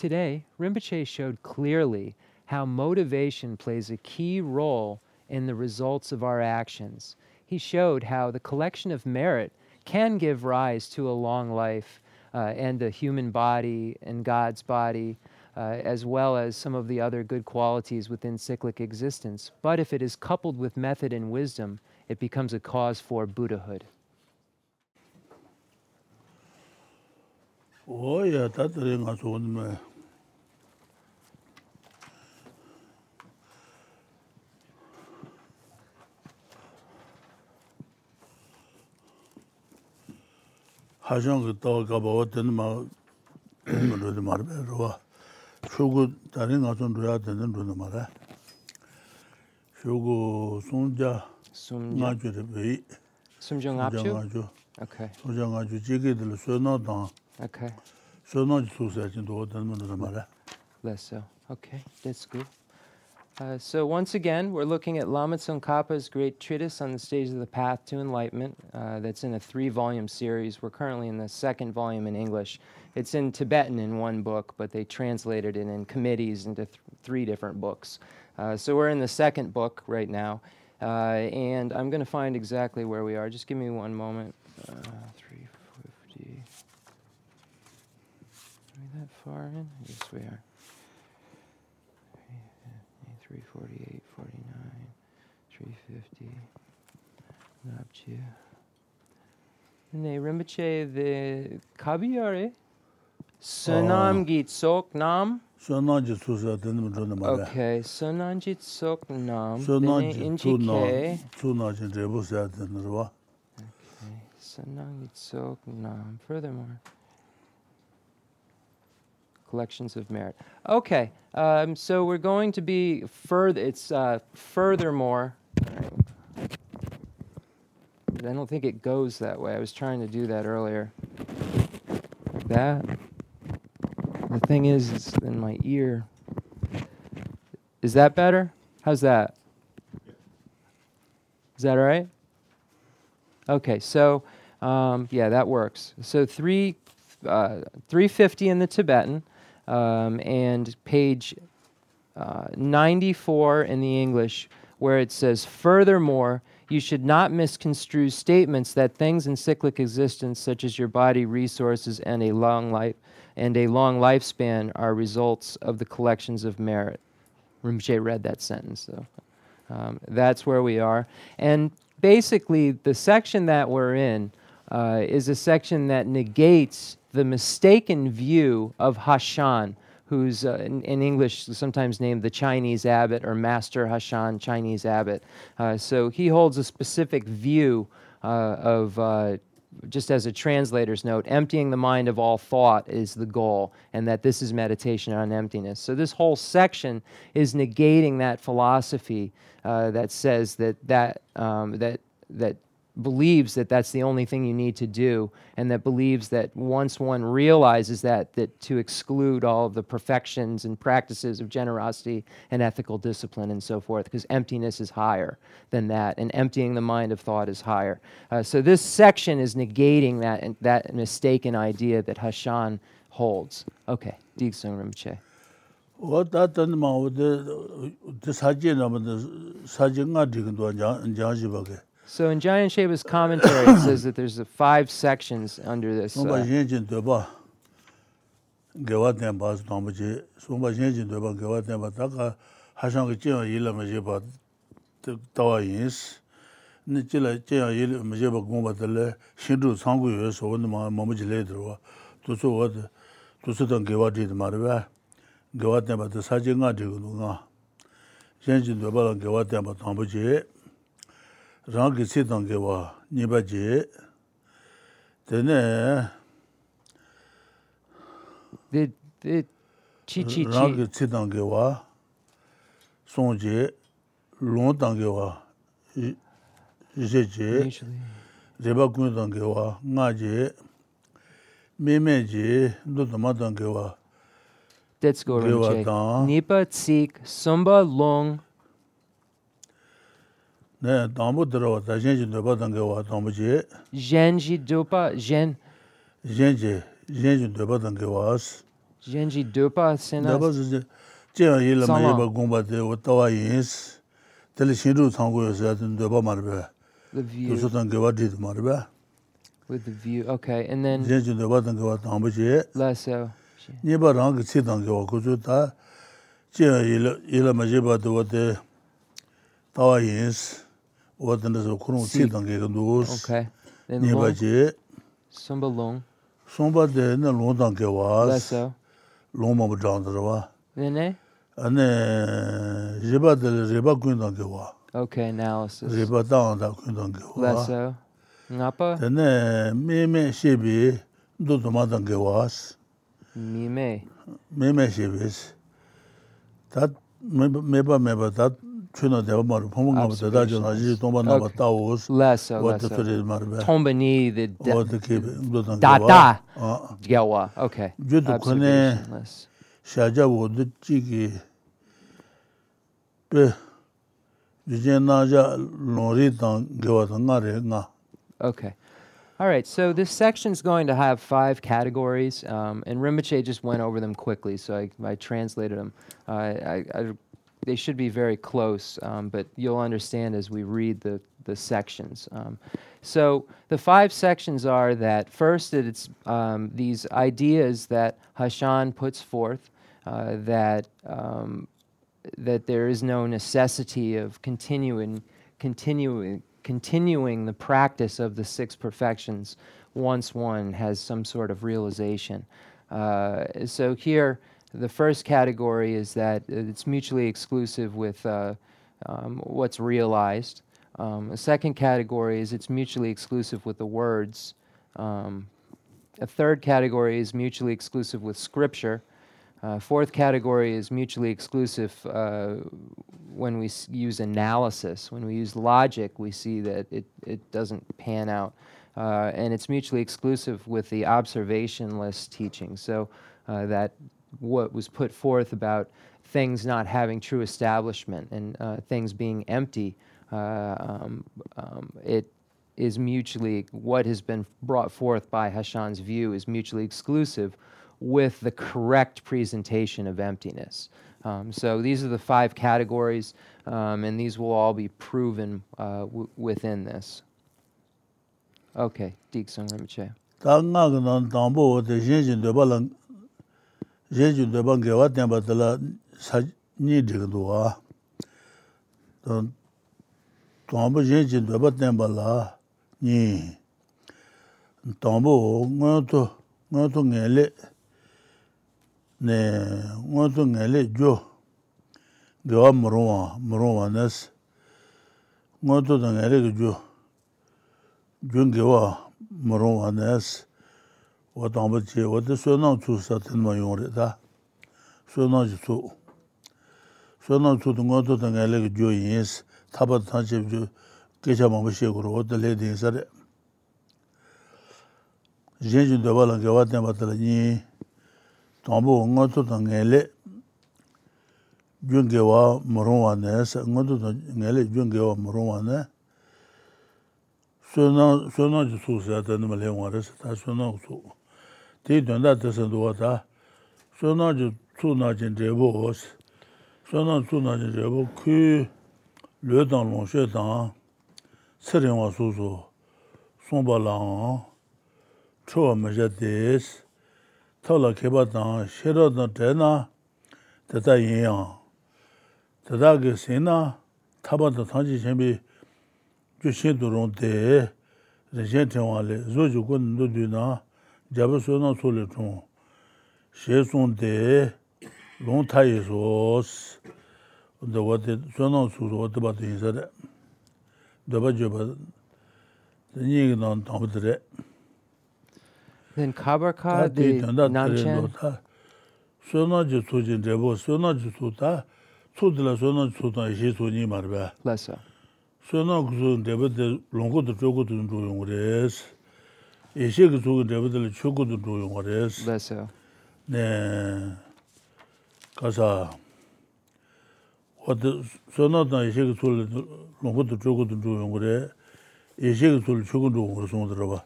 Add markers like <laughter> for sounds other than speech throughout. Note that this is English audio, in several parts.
Today, Rinpoche showed clearly how motivation plays a key role in the results of our actions. He showed how the collection of merit can give rise to a long life uh, and the human body and God's body, uh, as well as some of the other good qualities within cyclic existence. But if it is coupled with method and wisdom, it becomes a cause for Buddhahood. Oh, yeah, that's the. 하정 그또 가봐 어떤 막 뭐를 말해봐 쇼고 다른 가서 놓아야 되는 거는 말아 쇼고 손자 Sumjung 나주를 왜 Apchu? 장아주 Okay, 소장아주 지게들 소나다 okay. 소나지 소사진도 어떤 거는 말아 Less so. Okay, that's good. Uh, so once again, we're looking at Lama Tsongkhapa's great treatise on the stages of the path to enlightenment. Uh, that's in a three-volume series. We're currently in the second volume in English. It's in Tibetan in one book, but they translated it in committees into th- three different books. Uh, so we're in the second book right now, uh, and I'm going to find exactly where we are. Just give me one moment. Uh, 350. Are we that far in? Yes, we are. 348, 350, Ne rimbaçe de kabiyare. Sönamgit soknam. Sönamgit sözlerden canım abi. Okay, sönamgit soknam. Sönamgit tunam. Tunamgit rebu sözlerden rıva. Okay, sönamgit soknam. Furthermore. Collections of merit. Okay, um, so we're going to be further. It's uh, furthermore. I don't think it goes that way. I was trying to do that earlier. That. The thing is, it's in my ear. Is that better? How's that? Is that all right? Okay, so um, yeah, that works. So three, uh, 350 in the Tibetan, um, and page uh, 94 in the English, where it says, Furthermore, you should not misconstrue statements that things in cyclic existence, such as your body, resources, and a long life and a long lifespan, are results of the collections of merit. Rinpoche read that sentence, so um, that's where we are. And basically, the section that we're in uh, is a section that negates the mistaken view of Hashan, who's uh, in, in English sometimes named the Chinese abbot or Master Hashan, Chinese abbot. Uh, so he holds a specific view uh, of uh, just as a translator's note, emptying the mind of all thought is the goal, and that this is meditation on emptiness. So, this whole section is negating that philosophy uh, that says that, that, um, that, that believes that that's the only thing you need to do and that believes that once one realizes that that to exclude all of the perfections and practices of generosity and ethical discipline and so forth because emptiness is higher than that and emptying the mind of thought is higher. Uh, so this section is negating that that mistaken idea that hashan holds. Okay digsung rinpoche wā tā tān mā wā tā sācī nā mā tā ngā So in John Shaba's commentary, it <coughs> says that there's five sections under this. Sumba yenjin uh, deba gewa tenpa sumba je, sumba yenjin deba gewa tenpa taka hashang ki jenya yila ma jeba tawa yins. Ni jila jenya yila ma jeba gomba tala shindu sangu yoy so wanda mamu jile dhruwa. Tusu wad, tusu tang gewa dhid marwa, gewa tenpa ta saji nga dhigu nga. Yenjin deba la gewa tenpa tangpa je, rāngi sīdāngi wā nīpa jī, tēne rāngi sīdāngi wā sōng jī, lōng dāngi wā yī jī, rīpa guñ dāngi wā ngā jī, mē mē jī, ndō dāma dāngi wā Let's go, Ramjay. Nipa, tsik, samba, long, 네 담보 들어와. 다젠지 너바 당게 와 담보지. 젠지 도파 젠 젠지 젠지 너바 당게 와스. 젠지 도파 세나 너바 제 제가 일마 예바 공바데 왔다와 예스. 들 신루 상고여서 하던 너바 말베 그래서 당게 와디 말베 with the view. Okay and then 젠지 너바 당게 와 담보지. 라서 네바 랑게 치 당게 와 고조다 제가 일 일마 예바 도데 다와 예스. 와든데서 그런 시던게 그도스 오케이 네 바지 sombalong sombade na lodang ge was loma bjang 들어와 네네 eh? ane riba de riba gundang ge wa. Okay analysis. Riba dang da gundang ge wa. Lasso ngapa? Ane me me shebi do do ma dang ge was me me. Me me shebi tat me me ba me ba tat ni the wā da- tā kē bē ndō tāng da gāwa da. Gewa. Okay. Ju tu kone- Observationless. shā jā wō tō jī kī bē yu jē nā jā lō rī tāng gāwa tā ngā rī ngā Okay. All right. So this section is going to have five categories, um, and Rinpoche just went over them quickly, so I, I translated them. Uh, I, I, they should be very close, um, but you'll understand as we read the, the sections. Um, so the five sections are that first, it's um, these ideas that Hashan puts forth, uh, that um, that there is no necessity of continuing, continuing, continuing the practice of the six perfections once one has some sort of realization. Uh, so here, the first category is that it's mutually exclusive with uh, um, what's realized. Um, a second category is it's mutually exclusive with the words. Um, a third category is mutually exclusive with scripture. Uh, fourth category is mutually exclusive uh, when we use analysis. When we use logic, we see that it, it doesn't pan out. Uh, and it's mutually exclusive with the observationless teaching. So uh, that what was put forth about things not having true establishment and uh, things being empty, uh, um, um, it is mutually, what has been brought forth by Hashan's view is mutually exclusive with the correct presentation of emptiness. Um, so these are the five categories, um, and these will all be proven uh, within this. Okay, Deeksung Rinpoche. 제주 대방 개와 때마다라 사니 되도와 또 도무 제주 대방 때마다라 니 도무 뭐도 뭐도 내래 네 뭐도 내래 줘 개와 물어와 물어와나스 뭐도 내래 줘 준개와 물어와나스 wā tāngpa chē, wā tē sui nāng tsū sā tēn mā yōng rē tā, sui nāng chī tsū. Sui nāng tsū tō ngā tō tā ngā lē kī jō yīn sī, tā pā tā chē pī kēchā mā pā shē kū rō, wā tē lē dīng sā rē. Yēn chī tō pā lā kē wā tēn pā tā rā yīn, tāngpa wā ngā tō tā ngā lē, yōng kē wā mā rōng wā nē, ngā tō tā ngā lē yōng kē wā mā rōng wā nē, sui nāng chī tsū sā tēn mā lē wā rē sā, tā sui nāng tsū. tī tuandā tāsā duwa tā, sōnā jī tsū nā jīn rēbō wās, sōnā tsū nā jīn rēbō kū lē tāng lōng shē tāng, sē rēng wā sū sū, sōng bā lāng, chō wā mē shē tēs, tā lā kē bā tāng, shē rā tāng tē nā, tē tā yīn yāng, tē tā kē sē nā, tā bā tā tāng jī shēn bī, jū shēn tu rōng tē, rē shēn tēng wā lē, zō jū kō nā jabu suyo soli chung, she sun de long tayi sos, da wate suyo nang su su wate batu yinsare, daba jeba, nyi nang tangbu dire. Then Kabarka, the Namchen? Suyo nang ji su jin jebo, suyo nang ji su ta, su dila suyo nang su tang ishi su nyi marbe. Lesa. Suyo nang ku su jeba de longu tu chogu tu nru yung res. 예시가 저거 대비들 초고도 도용 거래스 맞아요 네 가서 어디 소나다 예시가 저를 농고도 초고도 도용 거래 예시가 저를 초고도 거래 좀 들어봐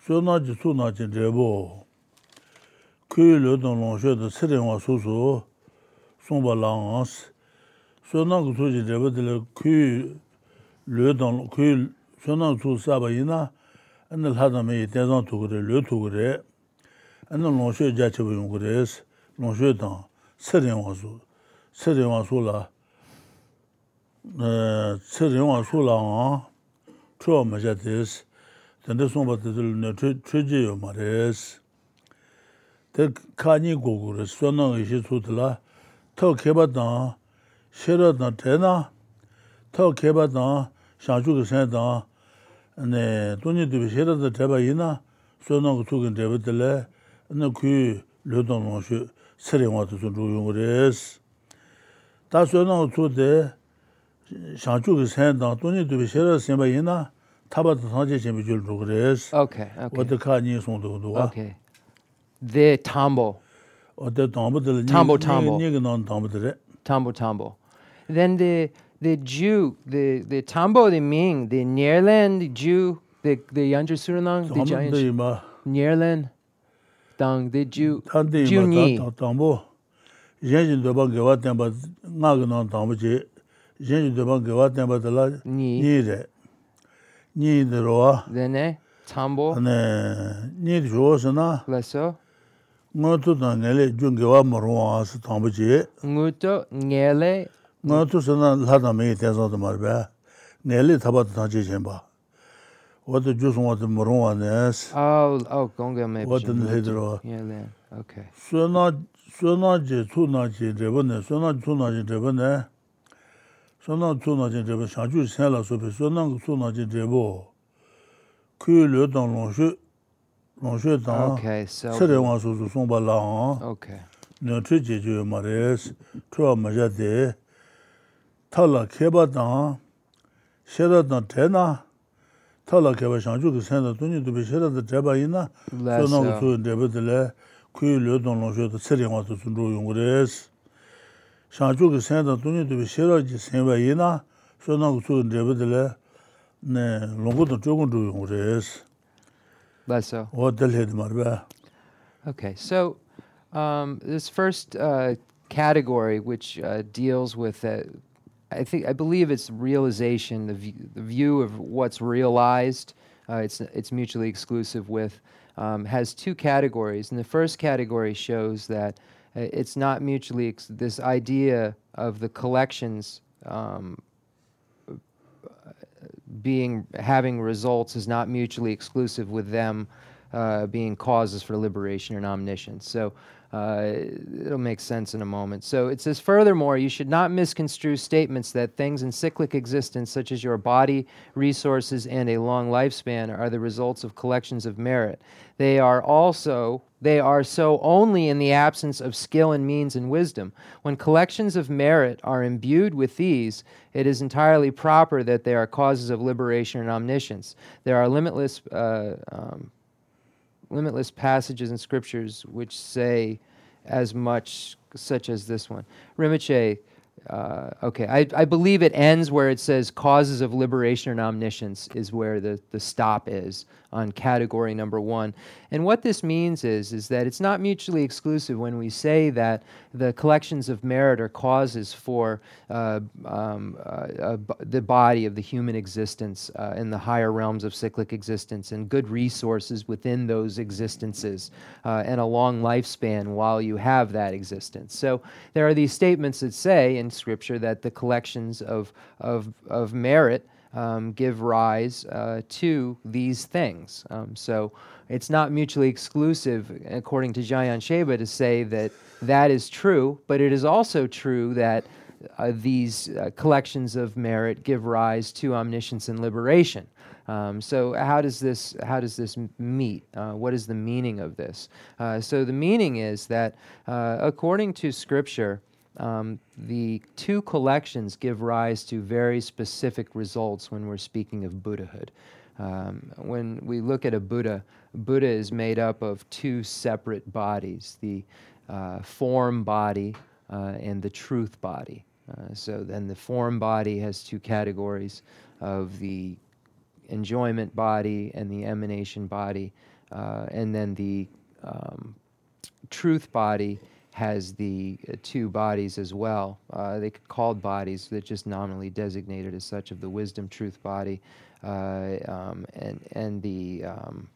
소나지 소나지 대보 그일로도 농셔도 세례와 소소 송발랑스 소나고 소지 대비들 그 르던 그 소나고 소사바이나 ānā lhādāmi tēzāng tūgurē, lio tūgurē, ānā lōngshio jāchibu yungurē, lōngshio tāng, sir yungwa e, sū, sir yungwa sū lā, sir yungwa sū lā ngā, chūwa ma jātēs, tēndē sōngba tētēl nē chūjī yu ma rēs, tē kāñī gōgurē, sō nā ngā ishī sū tēlā, tāw kēpa tāng, shērā tāng tēnā, tāw kēpa tāng, shāngchū kā sēn tāng, chuje yo ma res. Ta kanyi gogo res, suana nga ishi tsutila, tau keba tang, shera tang tena, tau keba tang, shangchu ka sen tang, ne, tuni tubi shera tang teba ina, suana nga tsukin teba tila, na kuyu lio tang longshu, sari nga tu sun yung res. Ta suana nga tsute, shangchu ka sen tang, tuni tubi shera senpa ina, 타바도 사제 재미 줄 그래서 Okay, okay. 어디 가니 송도 도와 Okay. The tambo, 어디 담보들 Tambo, tambo. 니가 넌 담보들 tambo, tambo. Then the the Jew, the the Tambo, the Ming, the Nierland the Jew, the the Yanju Surinang, the giant Nierland, Dang, the Jew, Jew Ni. Tambo, Yanju Deba Gewa Temba, Nga Gnan Tambo Che, Yanju Deba Gewa Temba Tala, Ni Re, Ni De Roa. Dene, Tambo. Ane, Ni De Roa Sana. Leso. Ngo Tu Ta Ngele, Jun Gewa Marwa Asa Tambo Che. Ngo Tu Ngele, nga tu sana lada mei tensa tu marbe, neli taba tu tanchi chenpa. Wata jus wata murungwa nes. Oh, oh, gonga mei Wata nilhidro. Okay. Suna je tu na je dreba ne, suna tu na je dreba ne, suna tu na je dreba, shanchu sen la supe, suna tu na je dreba, kuyu le tang longshu, longshu tang, sere wang su su songpa la Okay. Nyo tu je je mares, tuwa ma jate, 탈라 케바다 셰라다 테나 탈라 케바 샤주 그 생라 돈이도 비 셰라다 제바이나 Leso. 소나고 소 데베들레 kuyu don lo sho de tseri wa tu sun ro yong re s sha ju ge sen da du ni de xie ra ji sen wa yi na so na gu su de be de le ne lo gu de zhong du yong re s Leso. wo de le de mar ba Okay, so um, this first uh, category, which uh, deals with, uh, I think, I believe it's realization, the, view, the view of what's realized. Uh, it's it's mutually exclusive with, um, has two categories, and the first category shows that uh, it's not mutually ex- this idea of the collections. Um, being having results is not mutually exclusive with them uh, being causes for liberation and omniscience. So uh, it'll make sense in a moment. So it says, furthermore, you should not misconstrue statements that things in cyclic existence, such as your body, resources, and a long lifespan, are the results of collections of merit. They are also they are so only in the absence of skill and means and wisdom. When collections of merit are imbued with these, it is entirely proper that they are causes of liberation and omniscience. There are limitless uh, um, limitless passages in scriptures which say as much, such as this one. Rimche, uh, okay, I, I believe it ends where it says causes of liberation and omniscience is where the, the stop is on category number one. And what this means is, is that it's not mutually exclusive when we say that the collections of merit are causes for uh, um, uh, uh, the body of the human existence uh, in the higher realms of cyclic existence and good resources within those existences uh, and a long lifespan while you have that existence. So there are these statements that say in Scripture that the collections of, of, of merit um, give rise uh, to these things. Um, so it's not mutually exclusive, according to Jamyang Shepa, to say that that is true, but it is also true that uh, these uh, collections of merit give rise to omniscience and liberation. Um, so how does this how does this meet? Uh, what is the meaning of this? Uh, so the meaning is that uh, according to Scripture, um, the two collections give rise to very specific results when we're speaking of Buddhahood. Um, when we look at a Buddha, Buddha is made up of two separate bodies the uh, form body uh, and the truth body. Uh, so then the form body has two categories of the enjoyment body and the emanation body, uh, and then the um, truth body has the uh, two bodies as well. Uh, they called bodies that just nominally designated as such of the wisdom truth body, uh, um, and and the um,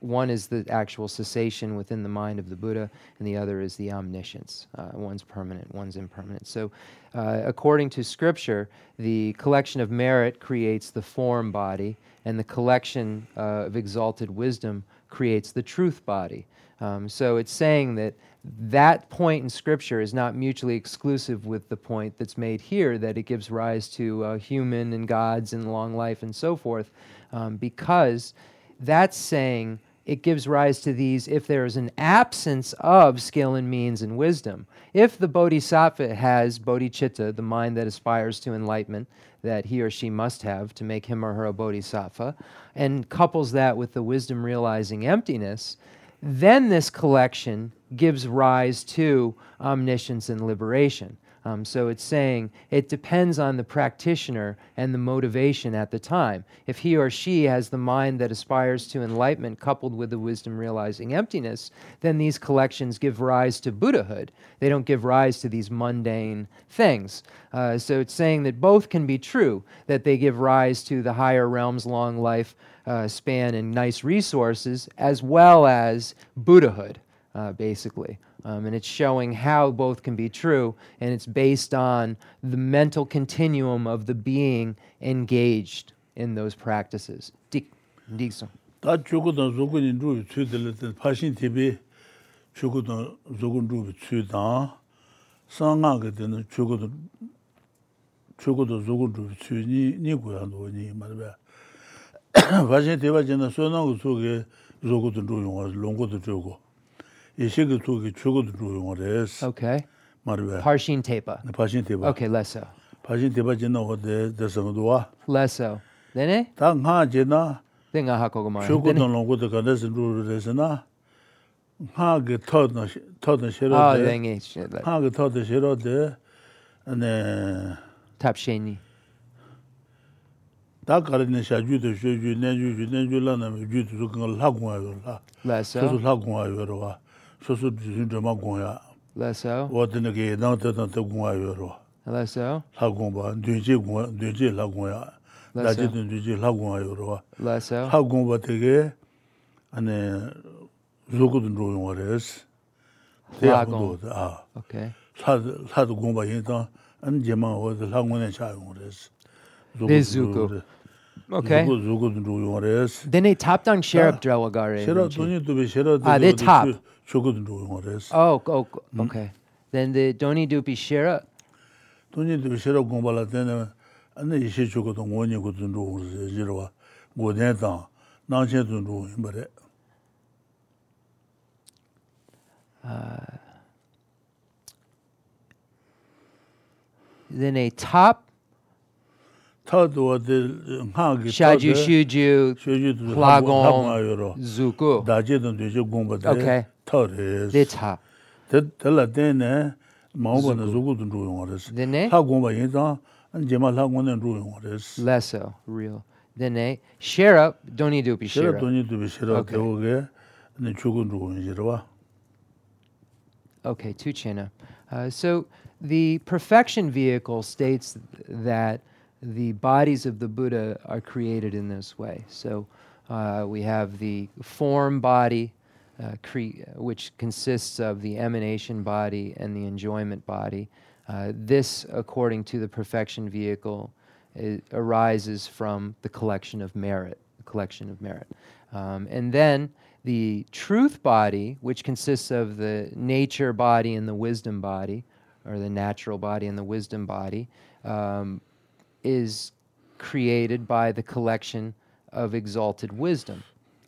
one is the actual cessation within the mind of the Buddha, and the other is the omniscience. Uh, one's permanent, one's impermanent. So, uh, according to scripture, the collection of merit creates the form body, and the collection of exalted wisdom creates the truth body. Um, so, it's saying that that point in scripture is not mutually exclusive with the point that's made here that it gives rise to uh, human and gods and long life and so forth, um, because that's saying it gives rise to these if there is an absence of skill and means and wisdom. If the bodhisattva has bodhicitta, the mind that aspires to enlightenment, that he or she must have to make him or her a bodhisattva, and couples that with the wisdom realizing emptiness, then this collection gives rise to omniscience and liberation. Um, so it's saying it depends on the practitioner and the motivation at the time. If he or she has the mind that aspires to enlightenment coupled with the wisdom realizing emptiness, then these collections give rise to Buddhahood. They don't give rise to these mundane things. Uh, so it's saying that both can be true, that they give rise to the higher realms, long life uh, span, and nice resources, as well as Buddhahood, uh, basically. Um, and it's showing how both can be true, and it's based on the mental continuum of the being engaged in those practices. Dik, dikso. Da chukudan zogun indrubi tsui dilatan, pashin tibi chukudan zogun indrubi tsui dan, sanga gadinan chukudan chukudan zogun indrubi tsui ni, ni guyan do ni marabaya. pashin tiba jina suyanangu tsuki zogun indrubi yungas, longu tu chukudan. 예식의 쪽이 죽어도 좋은 거래스. 오케이. 말베. 파신 테바. 네 파신 테바. 오케이, 레서. 파신 테바 진노 호데 데서도 와. 레서. 네네. 당하 제나. 내가 하고 말. 죽어도 놓고도 가데스 루르레스나. 하게 터너 터너 싫어데. 아, 랭이 싫어. 하게 터더 싫어데. 네. 탑셴이. 다 가르네 샤주도 샤주 내주주 내주라나 주도 그걸 하고 와요. 라서. 그래서 하고 와요. 와. 소소 진짜 막 고야. Less so. 어떤 게 나한테도 또 고와요. Less so. 하고 봐. 뒤지 고 뒤지 하고 와. 나지도 뒤지 하고 와요. 와. Less so. 하고 봐 되게 안에 조고도 놓은 거래스. 대학도 아. Okay. 사도 사도 공부 인다 안제만 어디 학원에 차용 그래서 Bezuko. Okay. 조고 조고도 놓은 거래스. Then they top down share Ah. up drawagare. 싫어 돈이 또왜 싫어 아, 내 탑. 조고도 놓은 거래스. Oh, oh, okay. Then the doni dupi share up. 돈이 또 싫어 공부할 때는 안에 이시 조고도 원이 고도 놓은 거래스. 이러와 고대다 나체도 놓은 거래. Then a top 타도 어디 하기 shaju shuju 슈주도 Plagom. 하고요. zuku. 다제도 되게 공부돼. 오케이. 타레스. The top. 될라 때네 마음은 누구도 누구 거랬어. Then they 하고 봐 인자 제말 하고는 누구 거랬어. less so real. Then they share up doni dupi 싫어 share up. 돈이 또 싫어 오케이. 되게 네 죽은 누구 이제 와. Okay, two chena. Uh, so the perfection vehicle states that the bodies of the Buddha are created in this way. So uh, we have the form body, uh, which consists of the emanation body and the enjoyment body. Uh, this, according to the perfection vehicle, arises from the collection of merit, the collection of merit. Um, and then the truth body, which consists of the nature body and the wisdom body, or the natural body and the wisdom body, um, is created by the collection of exalted wisdom.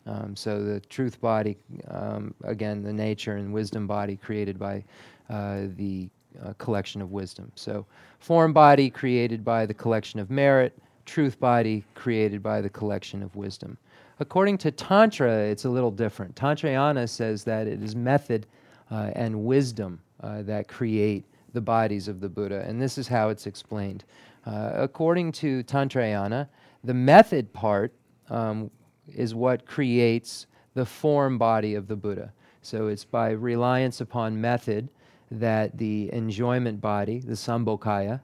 Um, so the truth body, um, again, the nature and wisdom body created by uh, the uh, collection of wisdom. So form body created by the collection of merit, truth body created by the collection of wisdom. According to Tantra, it's a little different. Tantrayana says that it is method uh, and wisdom uh, that create the bodies of the Buddha, and this is how it's explained. Uh, according to Tantrayana, the method part um, is what creates the form body of the Buddha. So it's by reliance upon method that the enjoyment body, the Sambhogakaya,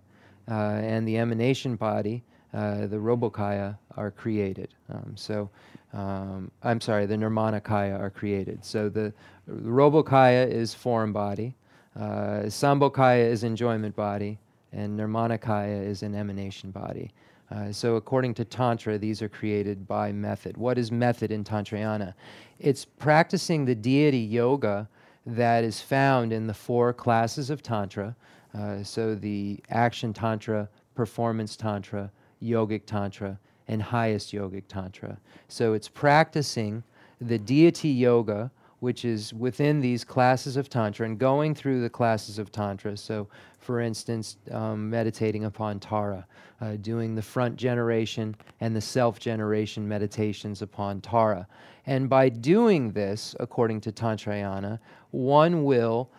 uh, and the emanation body, uh, the rupakaya, are created. Um, so, um, I'm sorry, the nirmanakaya are created. So the, rupakaya is form body, uh, sambhogakaya is enjoyment body, and nirmanakaya is an emanation body. Uh, so, according to Tantra, these are created by method. What is method in Tantrayana? It's practicing the deity yoga that is found in the four classes of Tantra. Uh, so, the action Tantra, performance Tantra, yogic Tantra, and highest yogic Tantra. So, it's practicing the deity yoga which is within these classes of Tantra and going through the classes of Tantra. So, for instance, um, meditating upon Tara, uh, doing the front generation and the self generation meditations upon Tara. And by doing this, according to Tantrayana, one will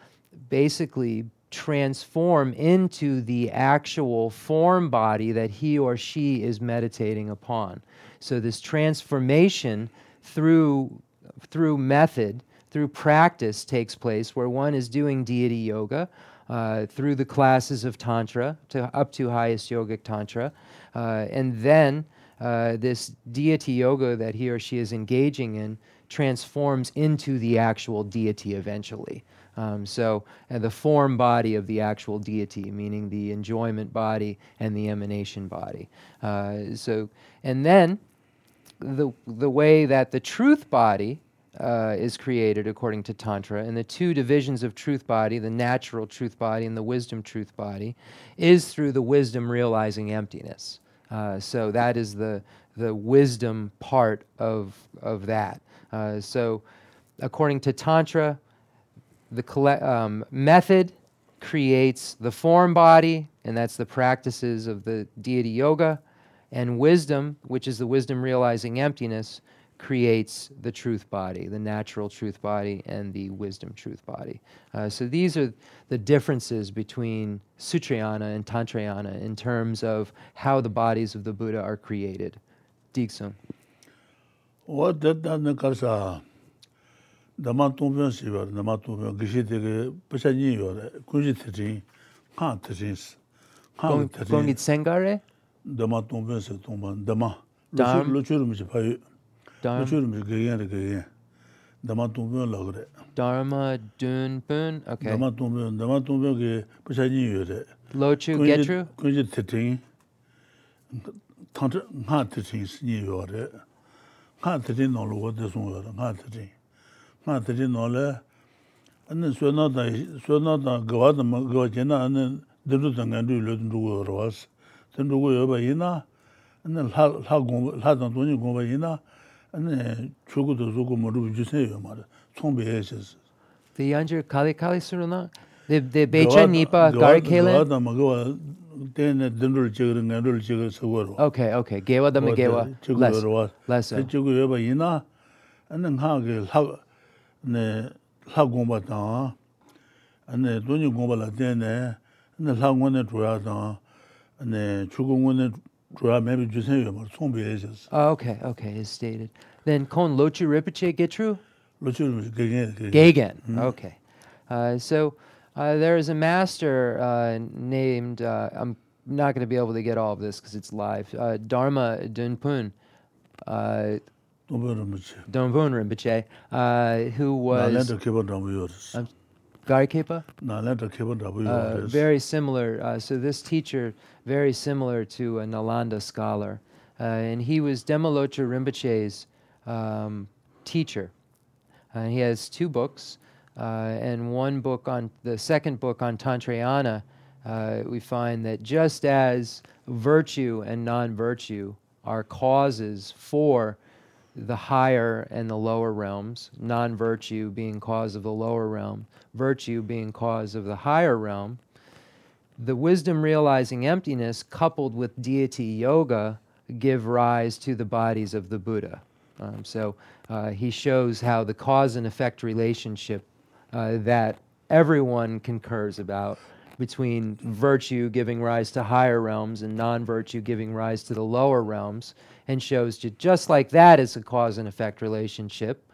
basically transform into the actual form body that he or she is meditating upon. So, this transformation through, through method through practice takes place where one is doing deity yoga uh, through the classes of Tantra to up to highest yogic Tantra. Uh, and then uh, this deity yoga that he or she is engaging in transforms into the actual deity eventually. Um, so, the form body of the actual deity, meaning the enjoyment body and the emanation body. Uh, so, and then the, the way that the truth body uh, is created according to Tantra, and the two divisions of truth body, the natural truth body and the wisdom truth body, is through the wisdom realizing emptiness. Uh, so that is the, the wisdom part of, of that. Uh, so, according to Tantra, the um, method creates the form body, and that's the practices of the deity yoga, and wisdom, which is the wisdom realizing emptiness, creates the truth body, the natural truth body, and the wisdom truth body. Uh, so these are the differences between Sutrayana and Tantrayana in terms of how the bodies of the Buddha are created. Diksung. What that karsa dama tongpyon siwa, dama tongpyon gishi tege pasha nyi yo re, kunji tijin, kaan tijin si. Gongi tsengare? Dama tongpyon si tongpan, dama. Dam. Luchuru mi chi payu. Dharma Dharma Tumpyon lagre. Dharma Dunpyon, okay. Dharma Tumpyon, Dharma Tumpyon ki pachanyi yore. Lochu Getru? Kunji titing, nga titing sinyi yore. Nga titing nolo wote sung yore, nga titing. Nga titing nolo, ane suena ta, suena ta gawa dama, gawa jena ane dirdu tangan du yore dundugu yore was. Dundugu yore ba ina, ane la gongba, la tang tunyi gongba ina, 아니 저거도 저거 모르고 주세요 말아 총배에서 the younger kali kali suruna the the becha nipa garikele da magawa tene dendul chigrin ngadul chigrin sawaro okay okay. Gewa da megewa less less chugu yoba ina anan ha ge la ne la gomba ta ane 돈이 gomba la tene ne la ngone tuya ta ane chugu ngone jusen yo ma, tsongbi ye jes. Oh, okay, okay, is stated. Then Kon Lochu Rinpoche Getru? Lo chiru mi gegen, gegen. Gagan. Okay. Uh, so uh, there is a master uh, named, uh, I'm not going to be able to get all of this because it's live, uh, Dharma Dunpun, uh, Tongpo rima. Dunpun Rinpoche, uh, who was Garikepa? Na lenta kepa dhamu Uh, very similar. Uh, so this teacher, very similar to a Nalanda scholar, uh, and he was Demalocha Rinpoche's um, teacher. Uh, he has two books, uh, and one book on the second book on Tantrayana. Uh, we find that just as virtue and non-virtue are causes for the higher and the lower realms, non virtue being cause of the lower realm, virtue being cause of the higher realm, the wisdom realizing emptiness coupled with deity yoga give rise to the bodies of the Buddha. Um, so uh, he shows how the cause and effect relationship uh, that everyone concurs about between virtue giving rise to higher realms and non virtue giving rise to the lower realms, and shows you just like that is a cause and effect relationship.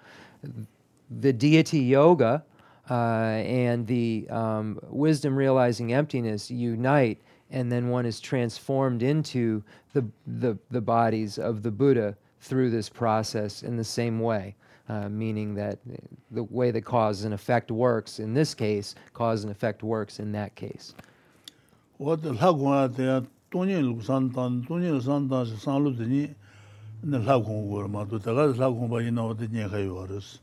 The deity yoga uh, and the um, wisdom realizing emptiness unite, and then one is transformed into the, the, the bodies of the Buddha through this process in the same way. Uh, meaning that the way the cause and effect works in this case, cause and effect works in that case. What the lagwa the tan san lu de ni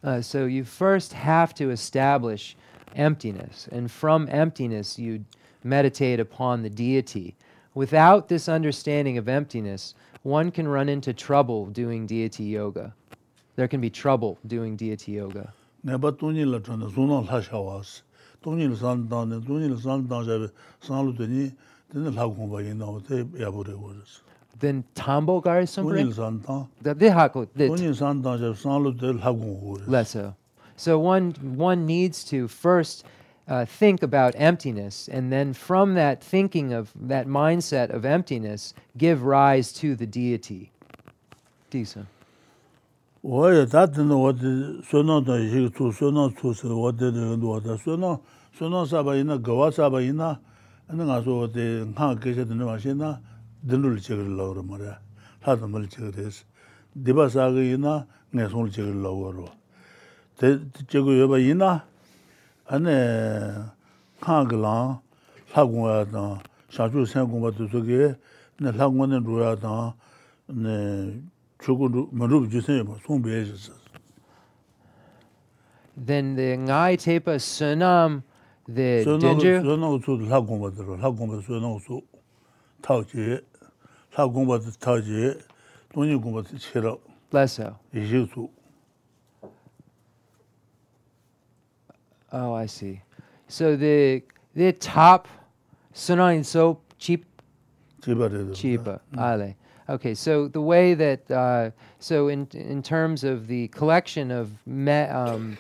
uh, so you first have to establish emptiness, and from emptiness you meditate upon the deity. Without this understanding of emptiness, one can run into trouble doing deity yoga. There can be trouble doing deity yoga. then tambo gar some correct? Santa that they hako that oni santa je sanlo de lagun lesser so one one needs to first uh, think about emptiness and then from that thinking of that mindset of emptiness give rise to the deity. Disa. Oye that no what sono da ji tu sono tu so what de no da. Sono sono sa ba ina gawa sa ba ina nga so de nga ke se de na. 딘룰 chigir lawar mara, lhata mal chigir es. Diba saga ina ngay songul chigir lawar wa. Te chigu yoba ina, ane khaan gilang, lha gungwa dan, shanshu sen gungwa tusu ge, ne lha gungwa nin ruya dan, ne chugu manrubu jusen yoba, song beye jisas. Then the ngai tepa sunam, the dinju? Sunam utsu lha gungwa dhiro, lha gungwa sunam utsu, tau chiye. lā gōngbā tā tā jī, gōngbā tā chī rā. Yī shī. Oh, I see. So the the top sunan is so cheap. Cheaper. Cheaper. Okay, so the way that uh, so in in terms of the collection of me, um,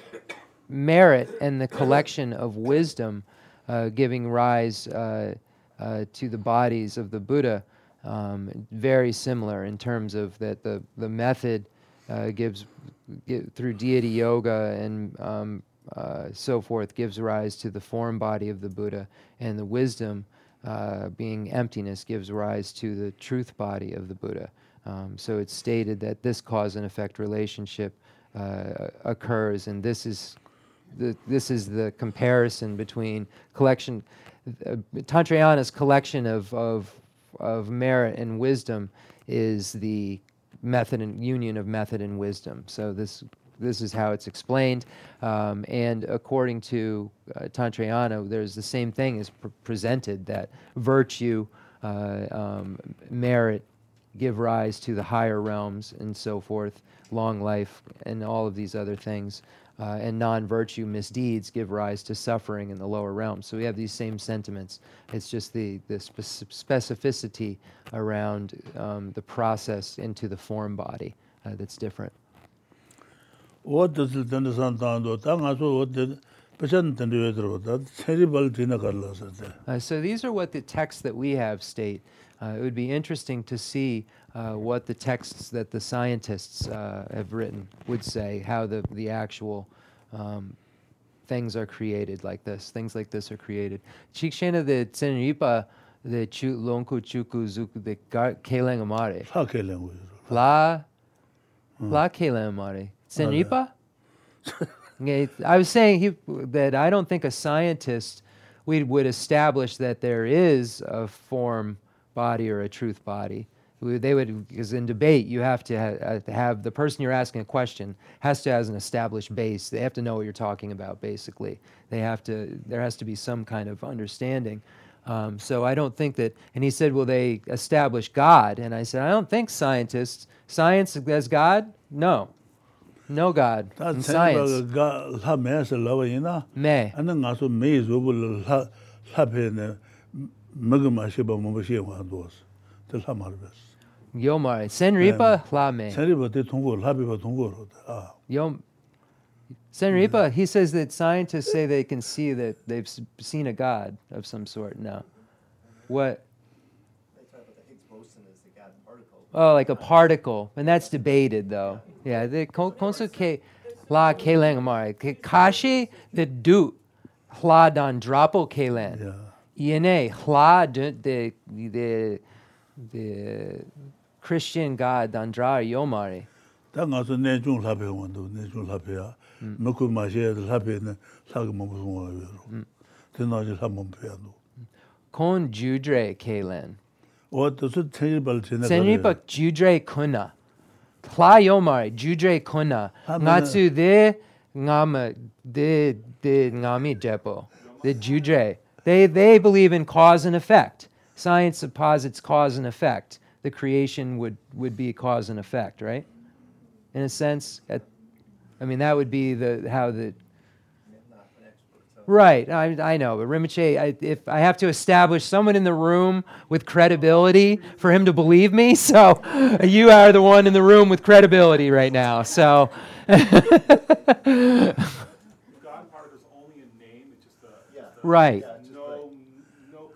merit and the collection of wisdom, uh, giving rise uh, uh to the bodies of the Buddha, um, very similar in terms of that the the method uh, gives gi- through deity yoga and um, uh, so forth gives rise to the form body of the Buddha, and the wisdom uh, being emptiness gives rise to the truth body of the Buddha. Um, so it's stated that this cause and effect relationship uh, occurs, and this is the, this is the comparison between collection, uh, Tantrayana's collection of, of, of merit and wisdom is the method and union of method and wisdom. So this this is how it's explained, um, and according to uh, Tantrayana, there's the same thing is pr- presented that virtue, uh, um, merit, give rise to the higher realms and so forth, long life, and all of these other things uh, and non virtue misdeeds give rise to suffering in the lower realms. So we have these same sentiments. It's just the, the specificity around um, the process into the form body uh, that's different. Uh, so these are what the texts that we have state. Uh, it would be interesting to see uh, what the texts that the scientists uh, have written would say, how the, the actual um, things are created like this, things like this are created. Chikshena the Tsenripa, the Lonku Chuku Zuku, the Keleng Amare. La Keleng. La, la Tsenripa? I was saying he, that I don't think a scientist we would establish that there is a form body or a truth body they would because in debate you have to have, uh, have the person you're asking a question has to have an established base they have to know what you're talking about basically. They have to there has to be some kind of understanding. Um, so i don't think that and he said well they establish god? And i said i don't think scientists science as god? No. No god. Science. Yomar, Senripa Lame. Senripa de Tungur, Labiba Tungur. Yom, Senripa, he says that scientists say they can see that they've seen a god of some sort now. What? Oh, like a particle. And that's debated, though. Yeah, the Konsu Ke La ke lang Amar. Kashi the Du Hla Don Drapo Kelan. Iene Hla de the the Christian God dandrar yomari. Tā ngā su nēchūng lāpē wā ndu, yā. Mē kū mā shē nē, wā. Tē nā lā pē yā. Kōn jūdre kēlēn. Wā tā su tsēnyi pā jūdre kuna. Klā yomari, jūdre kuna. Ngā dē ngā mā, dē, dē ngā mī jepo. Dē jūdre. They, they believe in cause and effect. Science supposes cause and effect. The creation would would be cause and effect, right? In a sense, at, I mean that would be the how the Not expert. Right, I, I know, but Rinpoche, I, if I have to establish someone in the room with credibility for him to believe me, <laughs> so you are the one in the room with credibility right now. So, God part is only a name, it's just a, Yeah. right, Yeah, just no, like- no.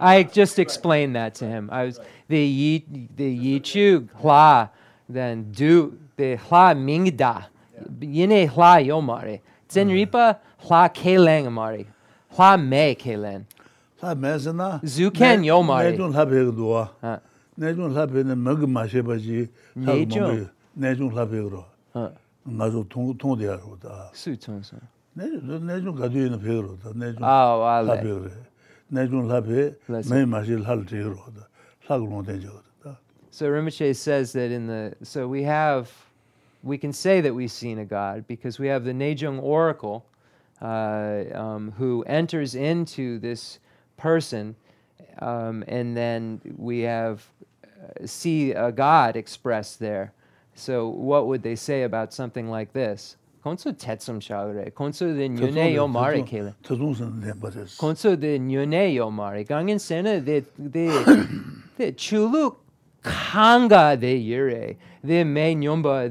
I just explained that to him. I was the the chug hua then do the hua ming da inei hua yo mari tenripa hla kai lang mari hua me kai lang hua mei zena zukan yo mari zucan yo mari zucan yo mari zucan yo mari zucan yo mari zucan yo mari zucan yo mari zucan yo mari zucan zucan zucan yo mari zucan zucan zucan zucan zucan zucan zucan zucan zucan zucan zucan zucanzucan zucan zucanzucanzui zuan zuan zuanzuan zuan zuan zuanzuang zuan zuan zuan zuang zuanzuanzuang zuang zuang zuang z So Rinpoche says that in the so we have we can say that we've seen a god because we have the Nechung oracle uh, um, who enters into this person, um, and then we have uh, see a god expressed there. So what would they say about something like this? Konso tetsum shagre, konso de nyune yomare kele. Konso de nyune yomare. Gangin sena de de <coughs> de chulu kanga de yure de me nyomba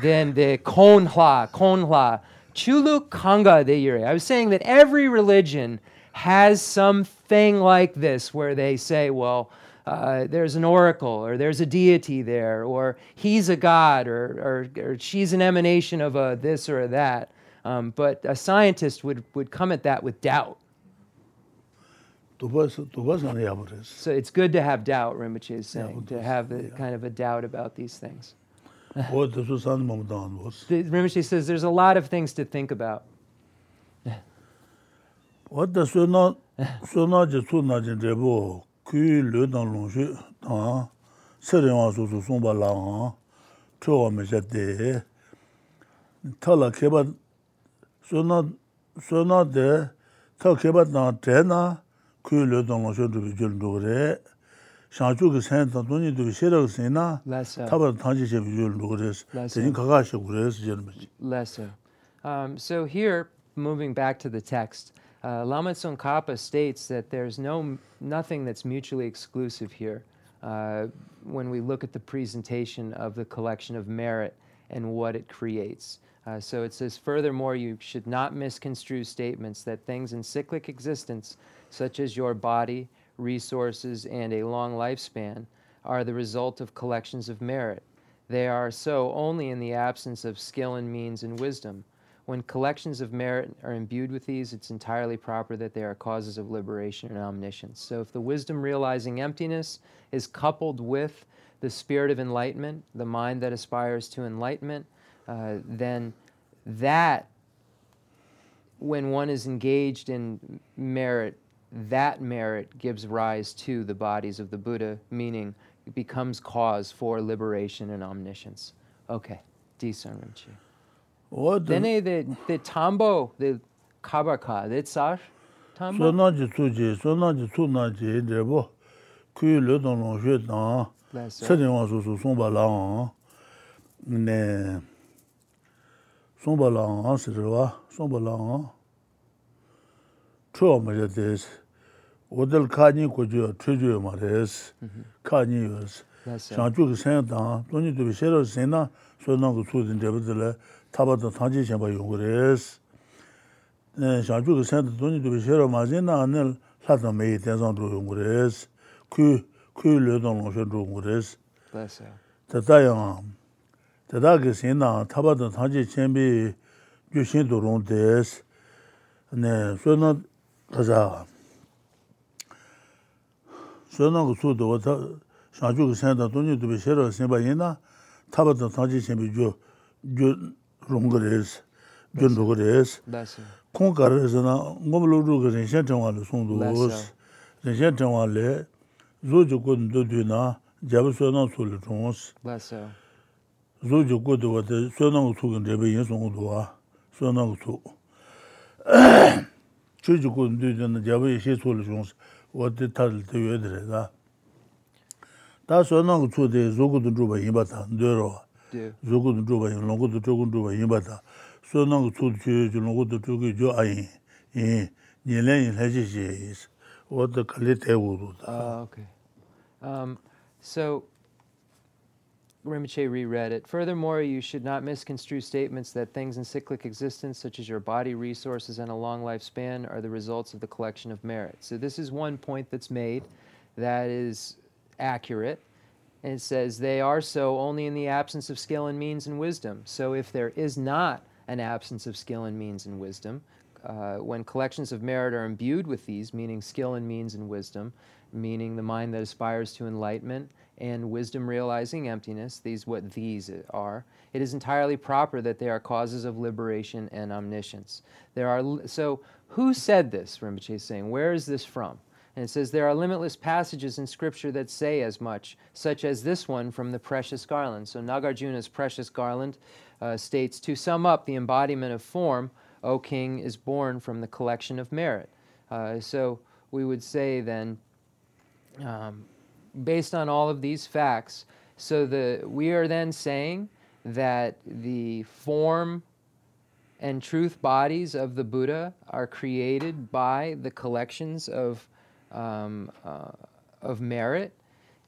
then de konhla konhla chulu kanga de yure i was saying that every religion has something like this where they say well uh, there's an oracle, or there's a deity there, or he's a god, or, or, or she's an emanation of a this or a that. Um, but a scientist would, would come at that with doubt. So it's good to have doubt, Rinpoche is saying, to have a, kind of a doubt about these things. Rinpoche says there's a lot of things to think about. Wata suna, suna je suna je drebo, kui le dan longshu, dan, serewa su su sungpa la nga, chowa me shate, tala keba, suna, suna de, tala keba dan tre na, kui lo sho re, ki sen ki sen na, re, re, Um, so here, moving back to the text, uh, Lama states that there's no, nothing that's mutually exclusive here uh, when we look at the presentation of the collection of merit and what it creates. Uh, so it says, furthermore, you should not misconstrue statements that things in cyclic existence such as your body, resources, and a long lifespan, are the result of collections of merit. They are so only in the absence of skill and means and wisdom. When collections of merit are imbued with these, it's entirely proper that they are causes of liberation and omniscience. So if the wisdom realizing emptiness is coupled with the spirit of enlightenment, the mind that aspires to enlightenment, uh, then that, when one is engaged in merit, that merit gives rise to the bodies of the Buddha, meaning it becomes cause for liberation and omniscience. Okay, Disan Rinpoche. Dene the, the tambo, the kabaka, the tsar tambo? So na ji tsu ji, so na ji tsu na ji, drebo, kuyi le don long shue tang, sadi wang su su song ba la ne, song ba la ang, sirwa, song ba la ang, chuwa ma ja desi. 오들 카니 고조 트조 마레스 카니 요스 Less so. 샹주그 센다 돈이도 비셔로 센나 소나고 수든 데버들 타바도 탄지 챵바 용거레스 네 샹주그 센다 돈이도 비셔로 마제나 안을 사도 메이 대상도 용거레스 그 그르던 로션 용거레스 Less so. 다다양 Tata ki sin na taba dan tangji chenpi gyu shin tu rung des. Ne, sui 소나고 수도 왔다 샤주 센다 돈이 되게 싫어 생바이나 타바도 타지 생비 줘 롱거레스 존도거레스 콩가르스나 고블로도 그런 샤정화로 송도스 샤정화레 조조군 도드나 잡소나 솔로스 맞아 조조고도 왔다 소나고 수근 레베 예송도와 소나고 수 조조군 도드나 잡이 시 솔로스 어디 탈 되어들가 다 소나고 초대 조구도 줘봐 이바다 늘어 조구도 줘봐 농구도 조금 줘봐 이바다 소나고 초대 농구도 조기 줘 아이 예 닐레인 해지지 어디 갈리 대우로다 아 오케이 um so Rinpoche reread it. Furthermore, you should not misconstrue statements that things in cyclic existence, such as your body, resources, and a long lifespan, are the results of the collection of merit. So this is one point that's made that is accurate. And it says they are so only in the absence of skill and means and wisdom. So if there is not an absence of skill and means and wisdom, uh, when collections of merit are imbued with these, meaning skill and means and wisdom, meaning the mind that aspires to enlightenment and wisdom realizing emptiness, these what these are, it is entirely proper that they are causes of liberation and omniscience. There are so who said this? Rinpoche is saying. Where is this from? And it says there are limitless passages in Scripture that say as much, such as this one from the Precious Garland. So Nagarjuna's Precious Garland uh, states To sum up, the embodiment of form, O King, is born from the collection of merit. Uh, so we would say then, um, based on all of these facts, so the we are then saying that the form and truth bodies of the Buddha are created by the collections of um, uh, of merit.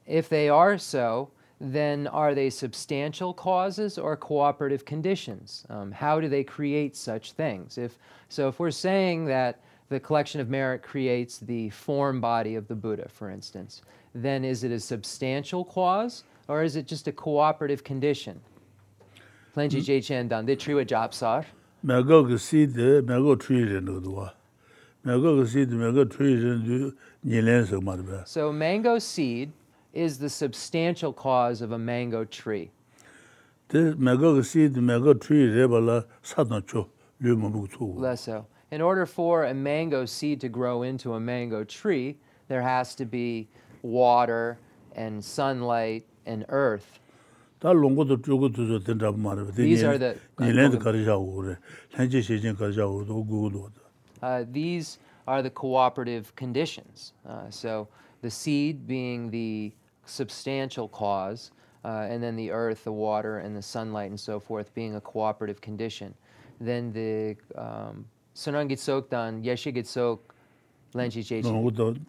If they are so, then are they substantial causes or cooperative conditions? Um, how do they create such things? If so, if we're saying that the collection of merit creates the form body of the Buddha, for instance, then is it a substantial cause or is it just a cooperative condition? Plenty Chen dan de triwa japsar. mē gā gā sī de, mē gā chū yi rin dō wā. Mē gā gā sī de, mē gā chū yi rin dō nyi sō mā rī bē. So mango seed is the substantial cause of a mango tree. Tē mē gā gā sī de, mē gā chū yi rē bā lā sā tāng chō, lū mā mū chū wā. Less so. In order for a mango seed to grow into a mango tree, there has to be water and sunlight and earth. Tā lōng gō tō chū gō tō sō tēn chā pā mā rī bē. Tē These are the- nyi lēn dā kā rī chā wō rē. Lēn chē shē chēn kā rī chā wō rē, gō gō dō wā. Uh, these are the cooperative conditions. Uh, so the seed being the substantial cause, uh, and then the earth, the water, and the sunlight and so forth being a cooperative condition. Then the um, Sonang Gitsok dan Yeshe Gitsok Lenchi Lōng Chechi. gō tō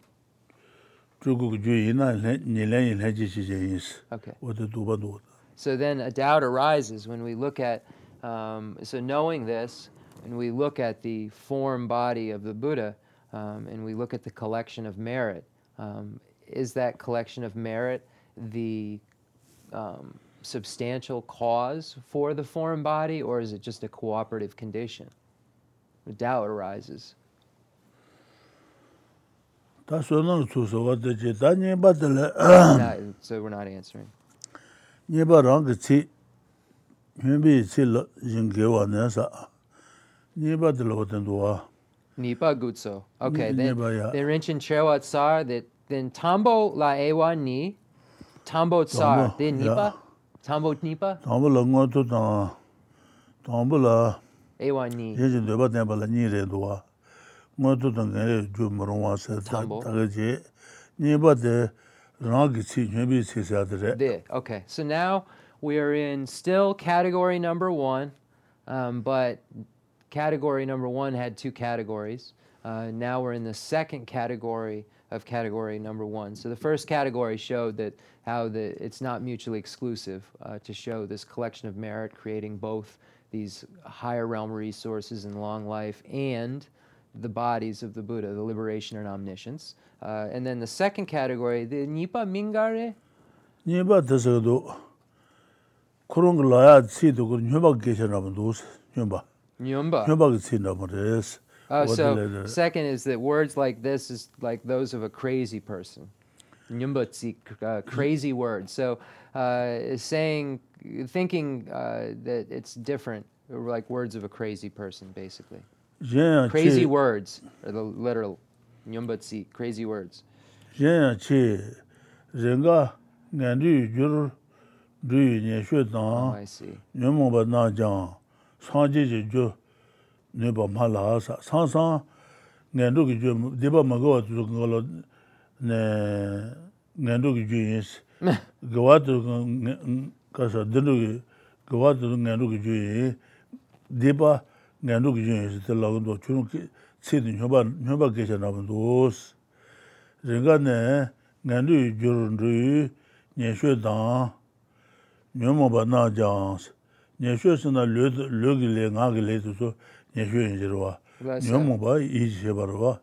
chū gō gō chū yi nā nyi lēn yi lēn chē shē chēn yi sī. Okay. Wā tō tō bā tō. So then a doubt arises when we look at, um, so knowing this, and we look at the form body of the Buddha, um, and we look at the collection of merit, um, is that collection of merit the um, substantial cause for the form body, or is it just a cooperative condition? doubt arises. So we're not answering. Nyeba rangi chi, hyunbi chi la yingewa nyansa, nyeba dila watanduwa. Nipa gutso. Okay, then, then Rinchen Chewa Tsar, then Tambo la ewa ni, Tambo Tsar, then Nipa, Tambo Nipa? Tambo la ngwa tu tanga, Tambo la Okay, so now we are in still category number one, um, but category number one had two categories. Uh, now we're in the second category of category number one. So the first category showed that how the it's not mutually exclusive uh, to show this collection of merit, creating both these higher realm resources and long life and the bodies of the Buddha, the liberation and omniscience. Uh, and then the second category, the Nipa Mingare. Nyi bā tē sā dō, 그런 걸 넣어야 치도 그 녀박 계셔나면 도스 녀박 Nyumba. 녀박이 치나면 됐어 Oh, What so the letter? second is that words like this is like those of a crazy person. nyumbutsi uh, crazy word. So uh, saying, thinking uh, that it's different, like words of a crazy person, basically. Yeah, crazy che. words are the literal nyumbutsi, crazy words. Yeah, che renga ngandu jur du ne shwe da. Oh, I see. Nyumbo ba na jang sa ji ji ju ne ba ma la sa sa sa ngandu ki ju de ba ma go zu go lo ngandu ki ju yins, gawa tu kasa dindu ki, gawa tu ngandu ki ju yins, dipa ngandu ki ju yins, tila gandwa chunung ki tsidi nyoba, nyoba kecha nabandos. Ringa ne, ngandu ki ju rundu, nyeshwe dang, nyoma ba na jangs, nyeshwe sina lyo ki le, nga ki le tu su, nyeshwe yinjirwa, nyoma ba iji shebarwa,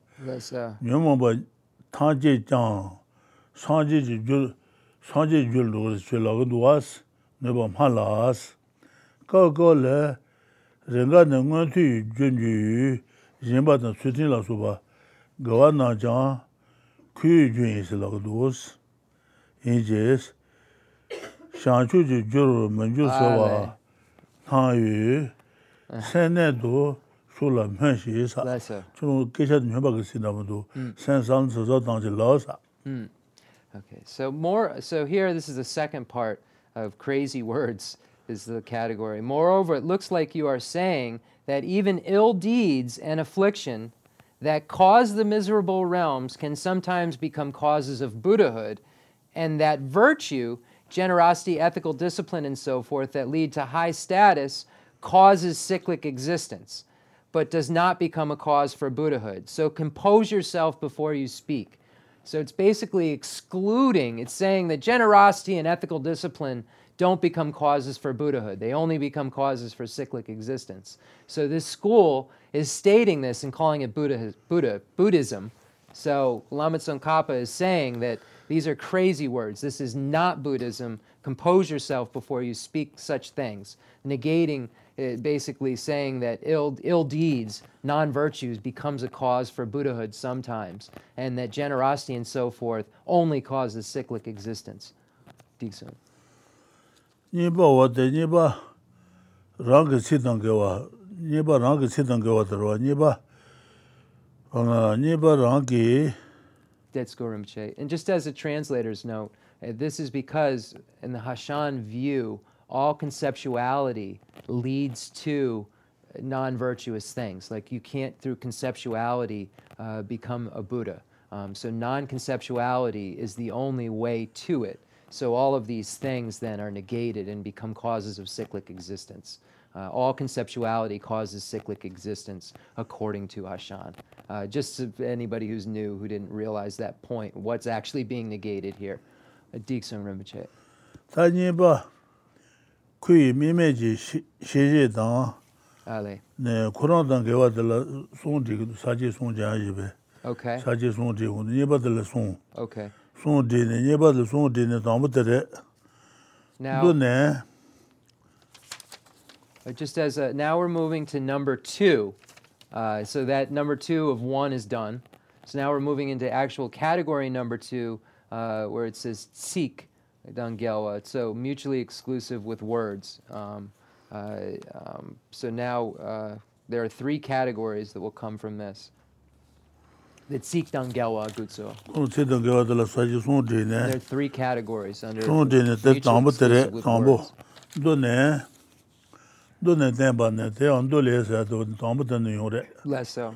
nyoma ba 타제 장 사제 줄 사제 줄로 줄라고 두아스 네바 말라스 거거레 렌가 능원티 준주 젠바다 수진라 소바 가와나자 küyüyüyüsülağı duus inces şançucu cürü müncü soba tayu sene du chula san tsuzo tangji. Okay, so more, so here this is the second part of crazy words is the category. Moreover, it looks like you are saying that even ill deeds and affliction that cause the miserable realms can sometimes become causes of Buddhahood, and that virtue, generosity, ethical discipline, and so forth that lead to high status causes cyclic existence but does not become a cause for Buddhahood. So compose yourself before you speak. So it's basically excluding, it's saying that generosity and ethical discipline don't become causes for Buddhahood. They only become causes for cyclic existence. So this school is stating this and calling it Buddha, Buddha, Buddhism. So Lama Tsongkhapa is saying that these are crazy words. This is not Buddhism. Compose yourself before you speak such things, negating it basically saying that ill, ill deeds, non-virtues, becomes a cause for Buddhahood sometimes, and that generosity and so forth only causes cyclic existence. Dixon. nipa wate, nipa rangi chidang gewa, rangi chidang tarwa, nipa, nipa rangi. Detsuko Rinpoche. And just as a translator's note, uh, this is because in the Hashan view, all conceptuality leads to non virtuous things. Like you can't, through conceptuality, uh, become a Buddha. Um, so non conceptuality is the only way to it. So all of these things then are negated and become causes of cyclic existence. Uh, all conceptuality causes cyclic existence according to Ashan. Uh, just so anybody who's new who didn't realize that point, what's actually being negated here? Uh, Diksun Rinpoche. kui 미메지 sheje 알레 네 코로나 당 개와들 송지 사제 송지 하지베 오케이 사제 송지 오늘 예바들 송 오케이 송디네 예바들 송디네 담부터레 너네 just as a, now we're moving to number 2 uh, so that number 2 of 1 is done. So now we're moving into actual category number 2 uh, where it says seek. dangyawa. It's so mutually exclusive with words. Um, uh, um, so now uh, there are three categories that will come from this. The tsik dangyawa gutsu. There are three categories under mutually exclusive with words. Less so.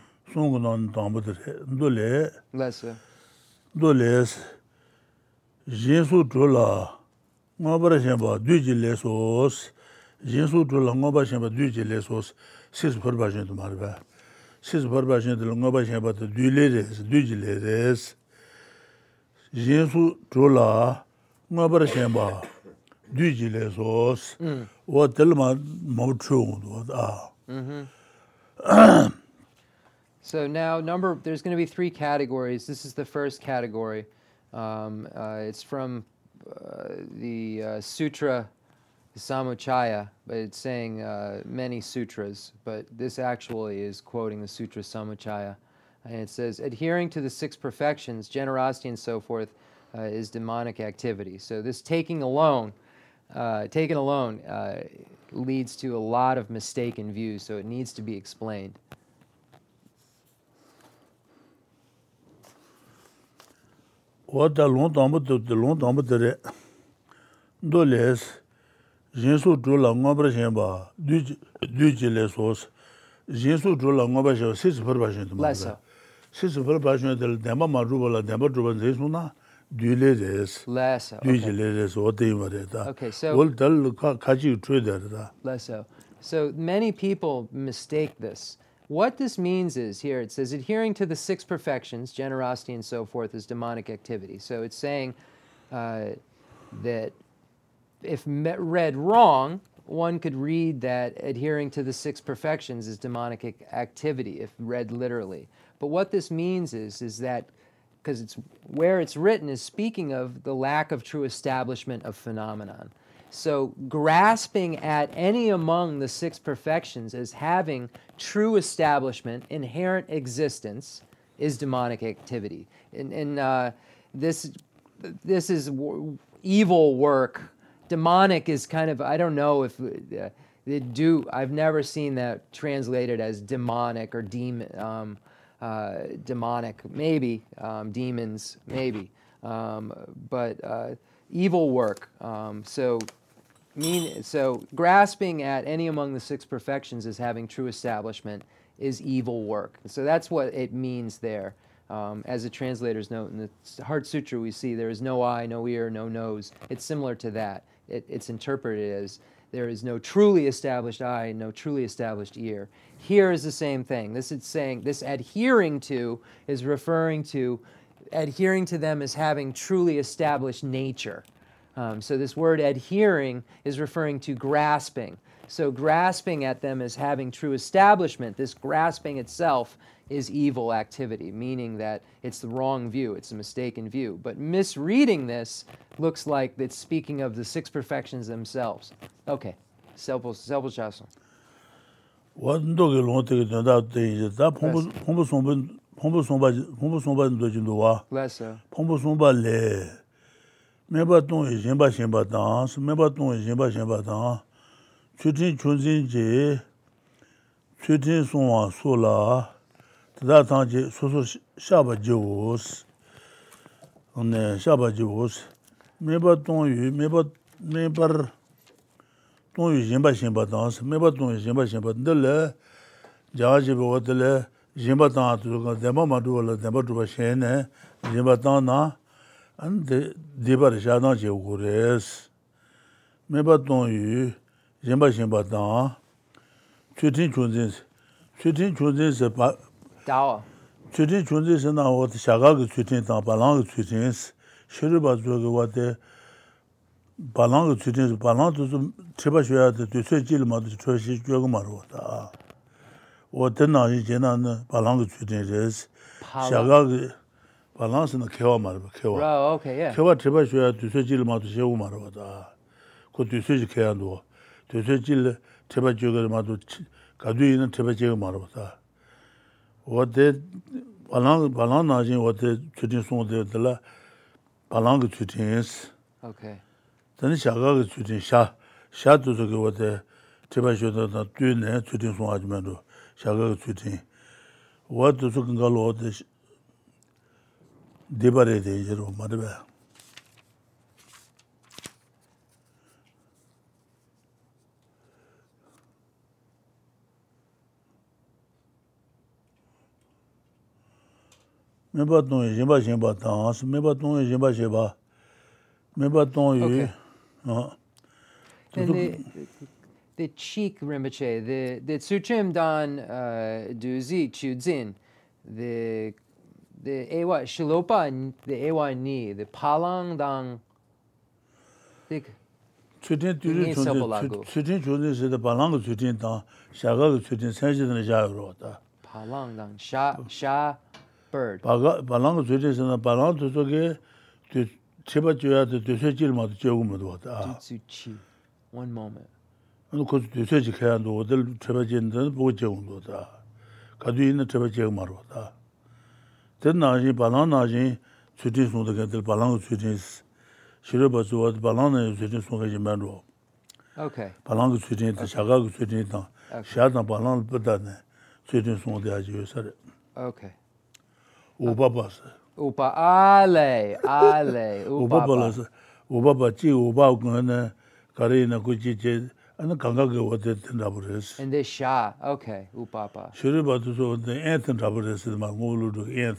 Less so. jinsu chula ngabara shenpa duji le sos, jinsu chula ngabara shenpa duji le sos, sis parba shentu marba. Sis parba shentu ngabara shenpa du le res, duji le res. Jinsu chula ngabara shenpa duji le sos, hmm. wa telma mau chungu So now number, there's going to be three categories. This is the first category. Um, uh, it's from uh, the uh, Sutra Samuchaya, but it's saying uh, many sutras, but this actually is quoting the Sutra Samuchaya. And it says, adhering to the six perfections, generosity and so forth, uh, is demonic activity. So this taking alone, uh, taken alone, leads to a lot of mistaken views, so it needs to be explained. wata long tangpa tabdi long tangpa tere do les jinsu dhru la ngabra shenpa du chi le sos. Jinsu dhru la ngabra shenpa sisi parpa shen tumma kare sisi parpa shen tere denpa ma dhruba la denpa dhruba nzai su na du le res du chi le res wata ima re ta. Wal tal kachi dhru dara ta. So many people mistake this. What this means is here it says adhering to the six perfections, generosity and so forth, is demonic activity. So it's saying uh, that if read wrong, one could read that adhering to the six perfections is demonic ac- activity if read literally. But what this means is is that because it's where it's written is speaking of the lack of true establishment of phenomenon. So grasping at any among the six perfections as having true establishment, inherent existence, is demonic activity. And, and uh, this this is evil work. Demonic is kind of I don't know if uh, they do. I've never seen that translated as demonic or demon. Um, uh, demonic, maybe um, demons, maybe, um, but uh, evil work. Um, so mean so grasping at any among the six perfections as having true establishment is evil work. So that's what it means there. Um, as the translators note in the Heart Sutra, we see there is no eye, no ear, no nose. It's similar to that. It, it's interpreted as there is no truly established eye, no truly established ear. Here is the same thing. This is saying this adhering to is referring to adhering to them as having truly established nature. Um, so this word adhering is referring to grasping. So grasping at them as having true establishment, this grasping itself is evil activity, meaning that it's the wrong view, it's a mistaken view. But misreading this looks like it's speaking of the six perfections themselves. Okay, self self wā ndō kī lōng tī kī tō tā tī yī tā pōngbō pōngbō sōngbō pōngbō sōngbā pōngbō sōngbā ndō jī Less so. pōngbō sōngbā lē mē mēbā tōng yī shēmbā shēmbā tāng, sō mēbā tōng yī shēmbā shēmbā tāng, chūtīn chūtīn jī, chūtīn sōng wā sō lā, tadā tāng jī sō sō shāba jī wōs, shāba jī wōs, mēbā tōng yī, mēbā, mēbā tōng yī shēmbā shēmbā tāng, sō mēbā tōng yī shēmbā shēmbā tāng, lē, jā jī bā wā tā lē, shēmbā tāng tū, dēmbā mā tū wā lā, dēmbā tū bā shēn nē, shēmbā tāng nā, An dibar shaadan che wu res. Meba tong yu, yinba shinba tang, chutin chunzin se. Chutin chunzin se pa... Dao. Chutin chunzin se na wata shaga ki chutin tang, palang ki chutin se. Shiriba zuwa wate palang ki chutin se, palang tu su triba shuya te tu sui jili ma tu chua shi juwa ku maru wata. Wata na yi jena palang ki chutin res. Shaga ki... 시 줘고 말어다. 어떤 날이 지나는 바랑 그 주된에서 샤가 그 바랑스는 개와 말어. 개와. Oh, okay, yeah. 개와 제발 줘야 뒤에 질 마도 세고 말어다. 그 뒤에 개야도 뒤에 질 제발 줘고 마도 가도 있는 제발 줘고 말어다. 어때 바랑 바랑 나지 어때 주된 송들라 바랑 그 주된에서 Okay. Tani shaka ka tsutin sha, sha tu su ki wate tiba shoda na tui ne tsutin sung aji mendo, shaka ka tsutin. Wa tu su kanga lo wate diba 디바레 데이로 말베 mēbā tōng yé yémbā yémbā tāngās, mēbā tōng yé yémbā yémbā, mēbā tōng yé... The cheek rinpoche, the, the Tsuchim Don uh, Duzi Chuzin, the the ewa shilopa the ewa ni the palang dang. Dik chudin duri chudin chudin chudin se de palang chudin da shaga chudin sanji de ja ro da palang dang sha sha bird. Baga palang chudin se na palang to so ge tu cheba juya de de se jil ma de jegu mo do da one moment. Anu ko de se ji kha do de cheba jin de bo jegu do da ka du in cheba jegu ma ro da ten nāshī, bālāng nāshī, tsūtīn sūnta kāntil, bālāng kā tsūtīn, shirā bā tsūwa, bālāng nā tsūtīn sūnta kāchī mēn rō. Bālāng kā tsūtīn, shāgā kā tsūtīn tāng, shā tāng bālāng bātā nā tsūtīn sūnta kāchī yō sā rē. Upa bā sā. Upa, ālē, ālē, upa bā. Upa bā lā sā, upa bā chī, upa kā nā, kārī nā kuchī chī, 수진 손도 하지 요사래. Okay. 오바바스. Upa ale, ale, upapa. 오바바라서 오바바 지 오바 그거는 가리나 그지제 아니 강가게 어디 된다 그랬어. And this sha. Okay. Upapa. shiribatu so de enten rabaresi ma ngolu do ent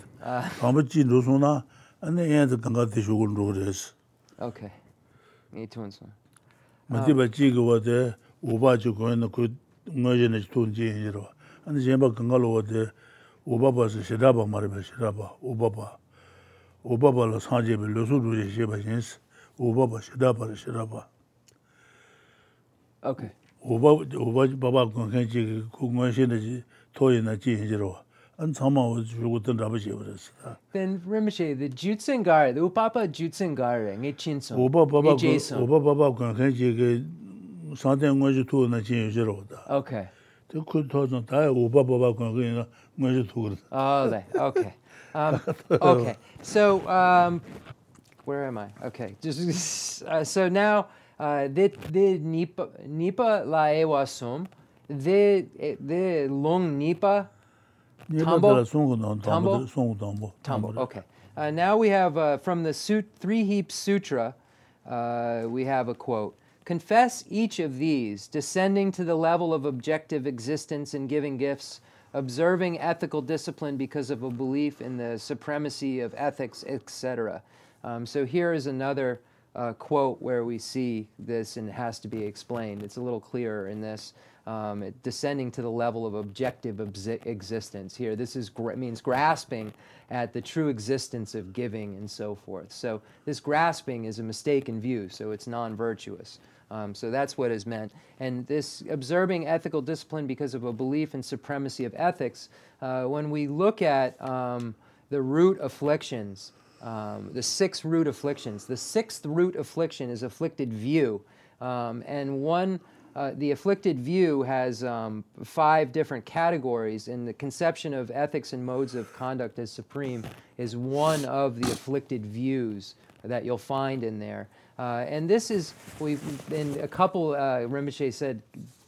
pamchi do sona ane ent ganga de shugun do res Okay. Need to answer. mati ba chi go de oba ju go na ku ngoje ne tun ji jiro ane je ba ganga lo de oba ba se shida ba mar ba shida ba oba ba oba ba la sa je be lo su do je je ba jins oba ba shida ba shida ba Okay. oba oba ba ba go kan ji ku ngoje ne ji to ye na ji jiro an chama wo ju go den ra ba je ba res Then Rinpoche, the Jutsengare, the Upapa Jutsengare, nge chinso. 오바 바바 nge jason. 오바 바바 관계 지게 상대 관계 투나 진유지로다. Okay. 그 토전 다 오바 바바 관계나 관계 투그. Oh, they. Okay. Um, <laughs> okay. So, um, where am I? Okay. Just <laughs> uh, so now, Uh, de, de nipa, nipa laewasum, de, de long nipa tambo. Tambo? Tambo, tambo. okay. Uh, now we have uh, from the sut- Three Heap Sutra, uh, we have a quote. Confess each of these, descending to the level of objective existence and giving gifts, observing ethical discipline because of a belief in the supremacy of ethics, etc. Um, so here is another uh, quote where we see this and it has to be explained. It's a little clearer in this. Um, it- descending to the level of objective existence. Here, this is means grasping at the true existence of giving and so forth. So this grasping is a mistaken view, so it's non-virtuous. Um, so that's what is meant. And this observing ethical discipline because of a belief in supremacy of ethics, uh, when we look at um, the root afflictions, um, the six root afflictions, the sixth root affliction is afflicted view. Um, and one, uh, the afflicted view has um, five different categories, and the conception of ethics and modes of conduct as supreme is one of the afflicted views that you'll find in there. Uh, and this is, we've, in a couple, uh, Rinpoche said,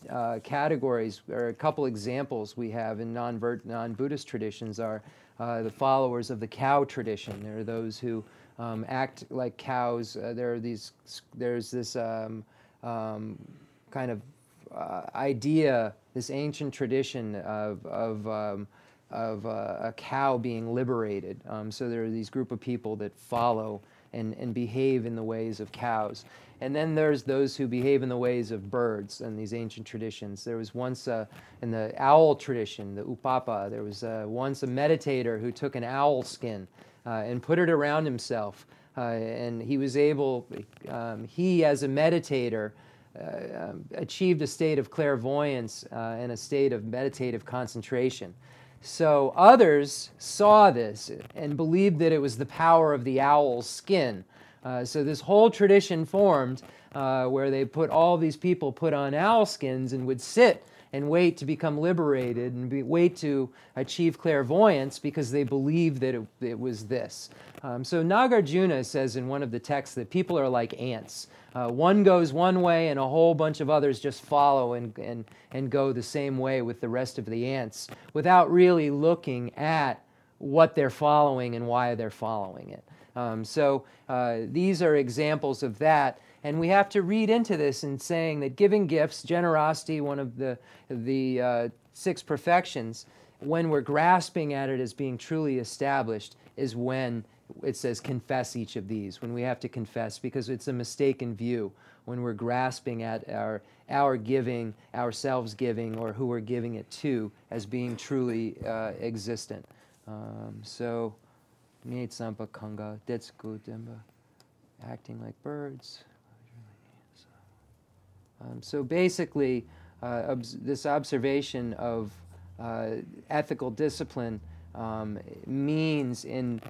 uh, categories or a couple examples we have in non-vert, non-Buddhist traditions are uh, the followers of the cow tradition. There are those who um, act like cows. Uh, there are these. There's this um, um, kind of uh, idea, this ancient tradition of of um, of uh, a cow being liberated. Um, so there are these group of people that follow and, and behave in the ways of cows. And then there's those who behave in the ways of birds and these ancient traditions. There was once uh, in the owl tradition, the upapa, there was uh, once a meditator who took an owl skin uh, and put it around himself. Uh, and he was able, um, he as a meditator, uh, um, achieved a state of clairvoyance uh, and a state of meditative concentration. So others saw this and believed that it was the power of the owl's skin. Uh, so this whole tradition formed uh, where they put all these people put on owl skins and would sit and wait to become liberated and be, wait to achieve clairvoyance because they believed that it, it was this. Um, so Nagarjuna says in one of the texts that people are like ants. Uh, one goes one way and a whole bunch of others just follow and, and, and go the same way with the rest of the ants without really looking at what they're following and why they're following it. Um, so uh, these are examples of that. And we have to read into this in saying that giving gifts, generosity, one of the, the uh, six perfections, when we're grasping at it as being truly established, is when it says confess each of these, when we have to confess, because it's a mistaken view when we're grasping at our, our giving, ourselves giving, or who we're giving it to as being truly uh, existent. Um, so, Sampa Kanga, Detsuku Demba, acting like birds. Um, so basically, uh, this observation of uh, ethical discipline um, means in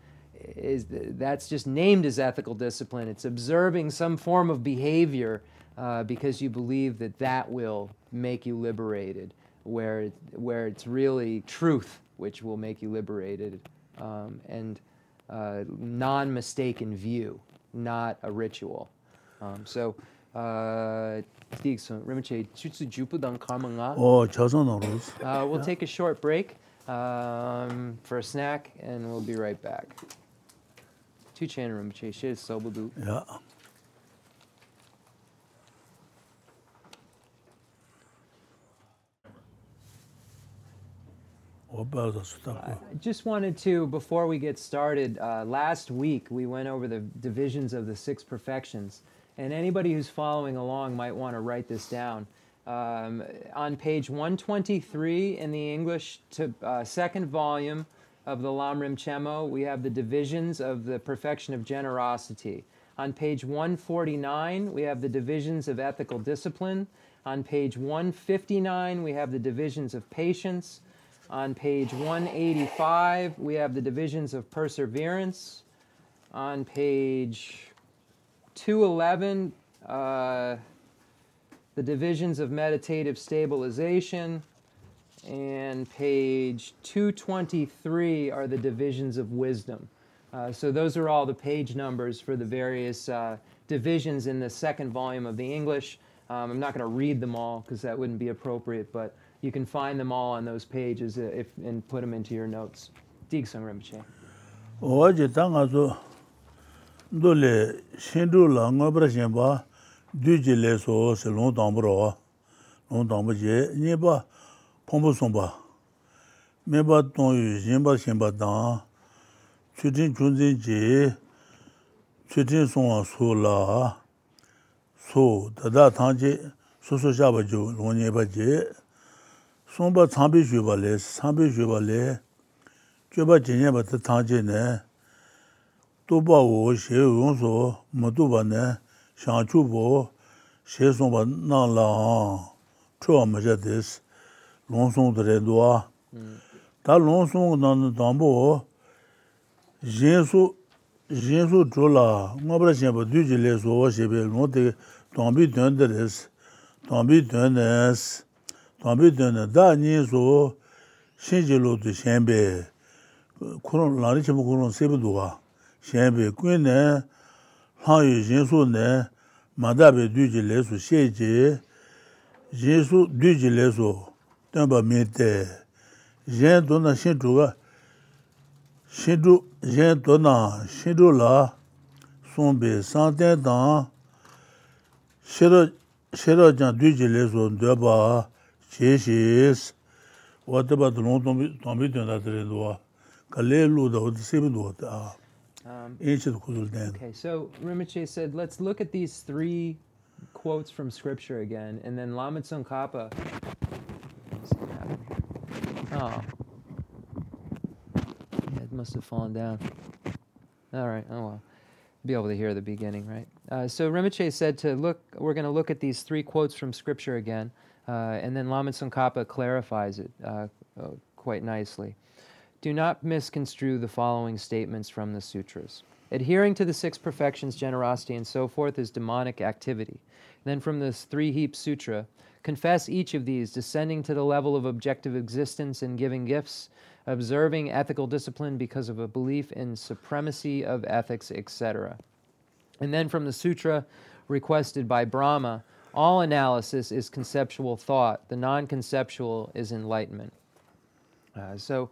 is that's just named as ethical discipline. It's observing some form of behavior uh, because you believe that that will make you liberated, where it, where it's really truth which will make you liberated, um, and uh, non-mistaken view, not a ritual. Um, so. Uh, oh, uh we'll take a short break um, for a snack and we'll be right back. Two chain rinpoche, she is sobudu. Yeah. I just wanted to, before we get started, uh, last week we went over the divisions of the six perfections. And anybody who's following along might want to write this down. Um, on page 123 in the English to, uh, second volume, of the Lamrim Chenmo, we have the divisions of the perfection of generosity. On page 149, we have the divisions of ethical discipline. On page 159, we have the divisions of patience. On page 185, we have the divisions of perseverance. On page 211, uh, the divisions of meditative stabilization. and page 223 are the divisions of wisdom. Uh, so those are all the page numbers for the various uh, divisions in the second volume of the English. Um, I'm not going to read them all because that wouldn't be appropriate, but you can find them all on those pages uh, if, and put them into your notes. Dig Sung Rinpoche. Oje tanga zo dole shindu la ngobra shenpa duje le so se long tambro long tambo je nyeba pōmbō sōmbā, mēbā tōng yu yinbā shēmbā tāng, chūtīng chūnzīng jī, chūtīng sōngā sō lā, sō dadā tāng jī, sō sō shāba jī, lōng yinbā jī, sōmbā tsāmbī shūbā lē, tsāmbī shūbā lē, chūbā jī yinbā tā tāng jī nē, tūbā wō shē yōng sō, mā tūbā nē, shāng chūbō, shē sōmbā nā lā, chūwa mā shā dēs, lōngsōng dhā rē duwa. Tā lōngsōng dhā nā dāmbō, jēnsō, jēnsō dhōlā, ngā pā rā shēmbā dhū jī lē sō wā shēbē, lōng tē dāmbī dhēn dhā rēs, dāmbī dhēn dhēs, dāmbī dhēn dhā, dā nī sō shēn jī lō dhū shēmbē, kūrōng, lā rī shēmbā kūrōng sēbā duwa, shēmbē, kuñ nē, lā yu jēnsō nē, mā dā bē dhū jī lē sō shē jī, jēnsō dhū jī lē sō, dāmbā mē tē, yēn tō na shēn chū gā, shēn chū, yēn tō na shēn chū lā, sōng bē sāng tēn tāng, shē rā jāng dū jī lē sō ndua bā, chē shēs, wā tē bā tō rōng tōng bī tōng tā tē rē ndua, kā lē lū dā wā tē sē bī ndua tā, yēn chē tō khu tō tēn. Okay, so Rinpoche said, let's look at these three quotes from scripture again, and then Lama Tsongkhapa Oh. Yeah, it must have fallen down. All right, oh well. Be able to hear the beginning, right? Uh, so Rinpoche said to look, we're going to look at these three quotes from Scripture again, uh, and then Lama Tsongkhapa clarifies it uh, uh, quite nicely. Do not misconstrue the following statements from the sutras. Adhering to the six perfections, generosity, and so forth is demonic activity. Then from this three heap sutra, confess each of these, descending to the level of objective existence and giving gifts, observing ethical discipline because of a belief in supremacy of ethics, etc. And then from the sutra requested by Brahma, all analysis is conceptual thought, the non conceptual is enlightenment. Uh, so,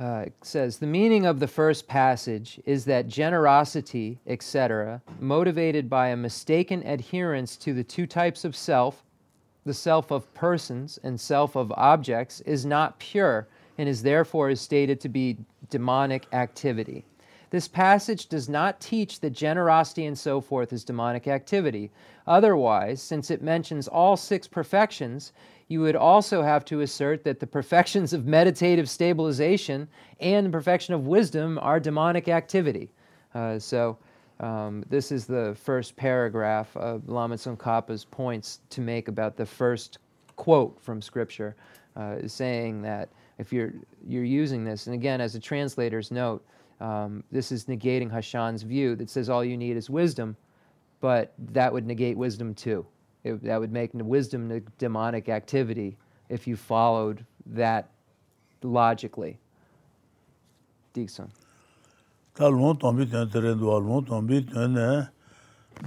uh, it says the meaning of the first passage is that generosity, etc., motivated by a mistaken adherence to the two types of self, the self of persons and self of objects, is not pure and is therefore is stated to be demonic activity. This passage does not teach that generosity and so forth is demonic activity. Otherwise, since it mentions all six perfections, you would also have to assert that the perfections of meditative stabilization and the perfection of wisdom are demonic activity. Uh, so, um, this is the first paragraph of Lama Tsongkhapa's points to make about the first quote from Scripture, uh, saying that if you're you're using this, and again, as a translator's note, um, this is negating Hashan's view that says all you need is wisdom. but that would negate wisdom too. It, that would make wisdom demonic activity if you followed that logically. Dixon. tā lōng tāmbi tēn tērēn duwa, lōng tāmbi tēn nē,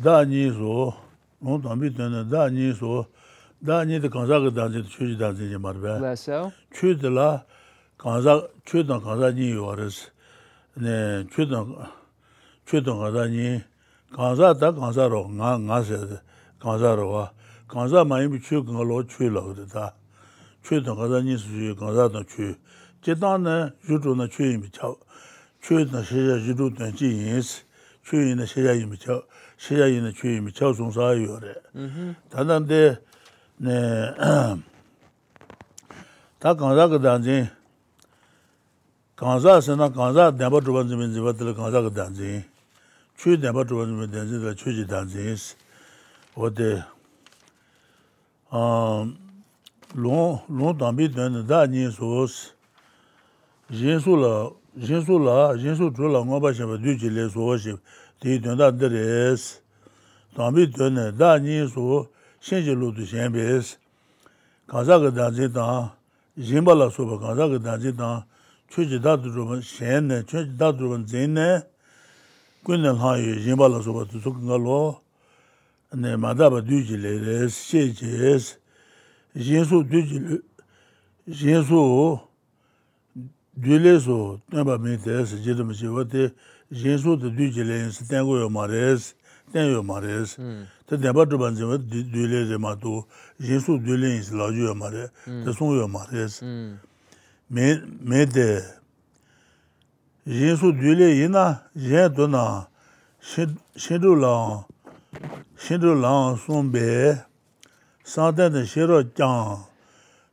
dā nī sō, lōng tāmbi tēn nē, dā nī sō, dā nī tā kānsā kā dāng zhī, chū jī dāng zhī jī mār bē. Lā sō? Chū tā lā, kānsā, chū tā kānsā nī yuwa rēs, nē, chū tā, chū tā kānsā nī, kānsā tā kānsā rō, ngā, ngā sē, kānsā rō wā, kānsā mā yī bī chū kā lō chū lā wā tā, chū tā kānsā nī sō chū, kānsā tā chū, jī tā nē, chū chū na chū yī bī chā wā, chūyī <clears throat> na shēyā jirū tuñ jī yīnsi, chūyī na shēyā yīmi chāw, shēyā yīna chūyī yīmi chāw sōng sā yō rē. Tāndan dē, tā kāngzā kā dāngzīn, kāngzā sē na kāngzā dēmbā chūpa dzīmi dzīpa tīla kāngzā kā dāngzīn, chūyī dēmbā chūpa dzīmi dāngzīn tīla chūyī jī dāngzīn sī. Wā dē, lōng tāmbī tuñ dā nī sōs, yīnsu lā jinsu la, jinsu chu la ngoba sheba du chi le suwa sheba, ti dun da deres. Tambi dun ne, da nyi su, shen chi lu tu shen bes. Kansa ka danzi tang, jinba la suba, kansa ka danzi tang, chu chi da dhruban shen ne, chu chi da dhruban zin ne, kun ne lan yu jinba la suba tu suk nga lo, ne madaba du chi le res, she chi es, jinsu du chi le, jinsu, dūlē sō tēmbā mī tēs jidam chī wā tē jīn sō tē dū jī lēn sī tēng gō yō mā rēs, tēng yō mā rēs. Tē tēmbā tū bān chī wā dūlē rē mā tū, jīn sō dū lēn sī lā yō mā rē, tē sōng yō mā rēs. Mē tē, jīn sō dū lē yī na, jīn tō na, shīn rū lāng, shīn rū lāng sōng bē, sāng tēn tē shē rō kiāng,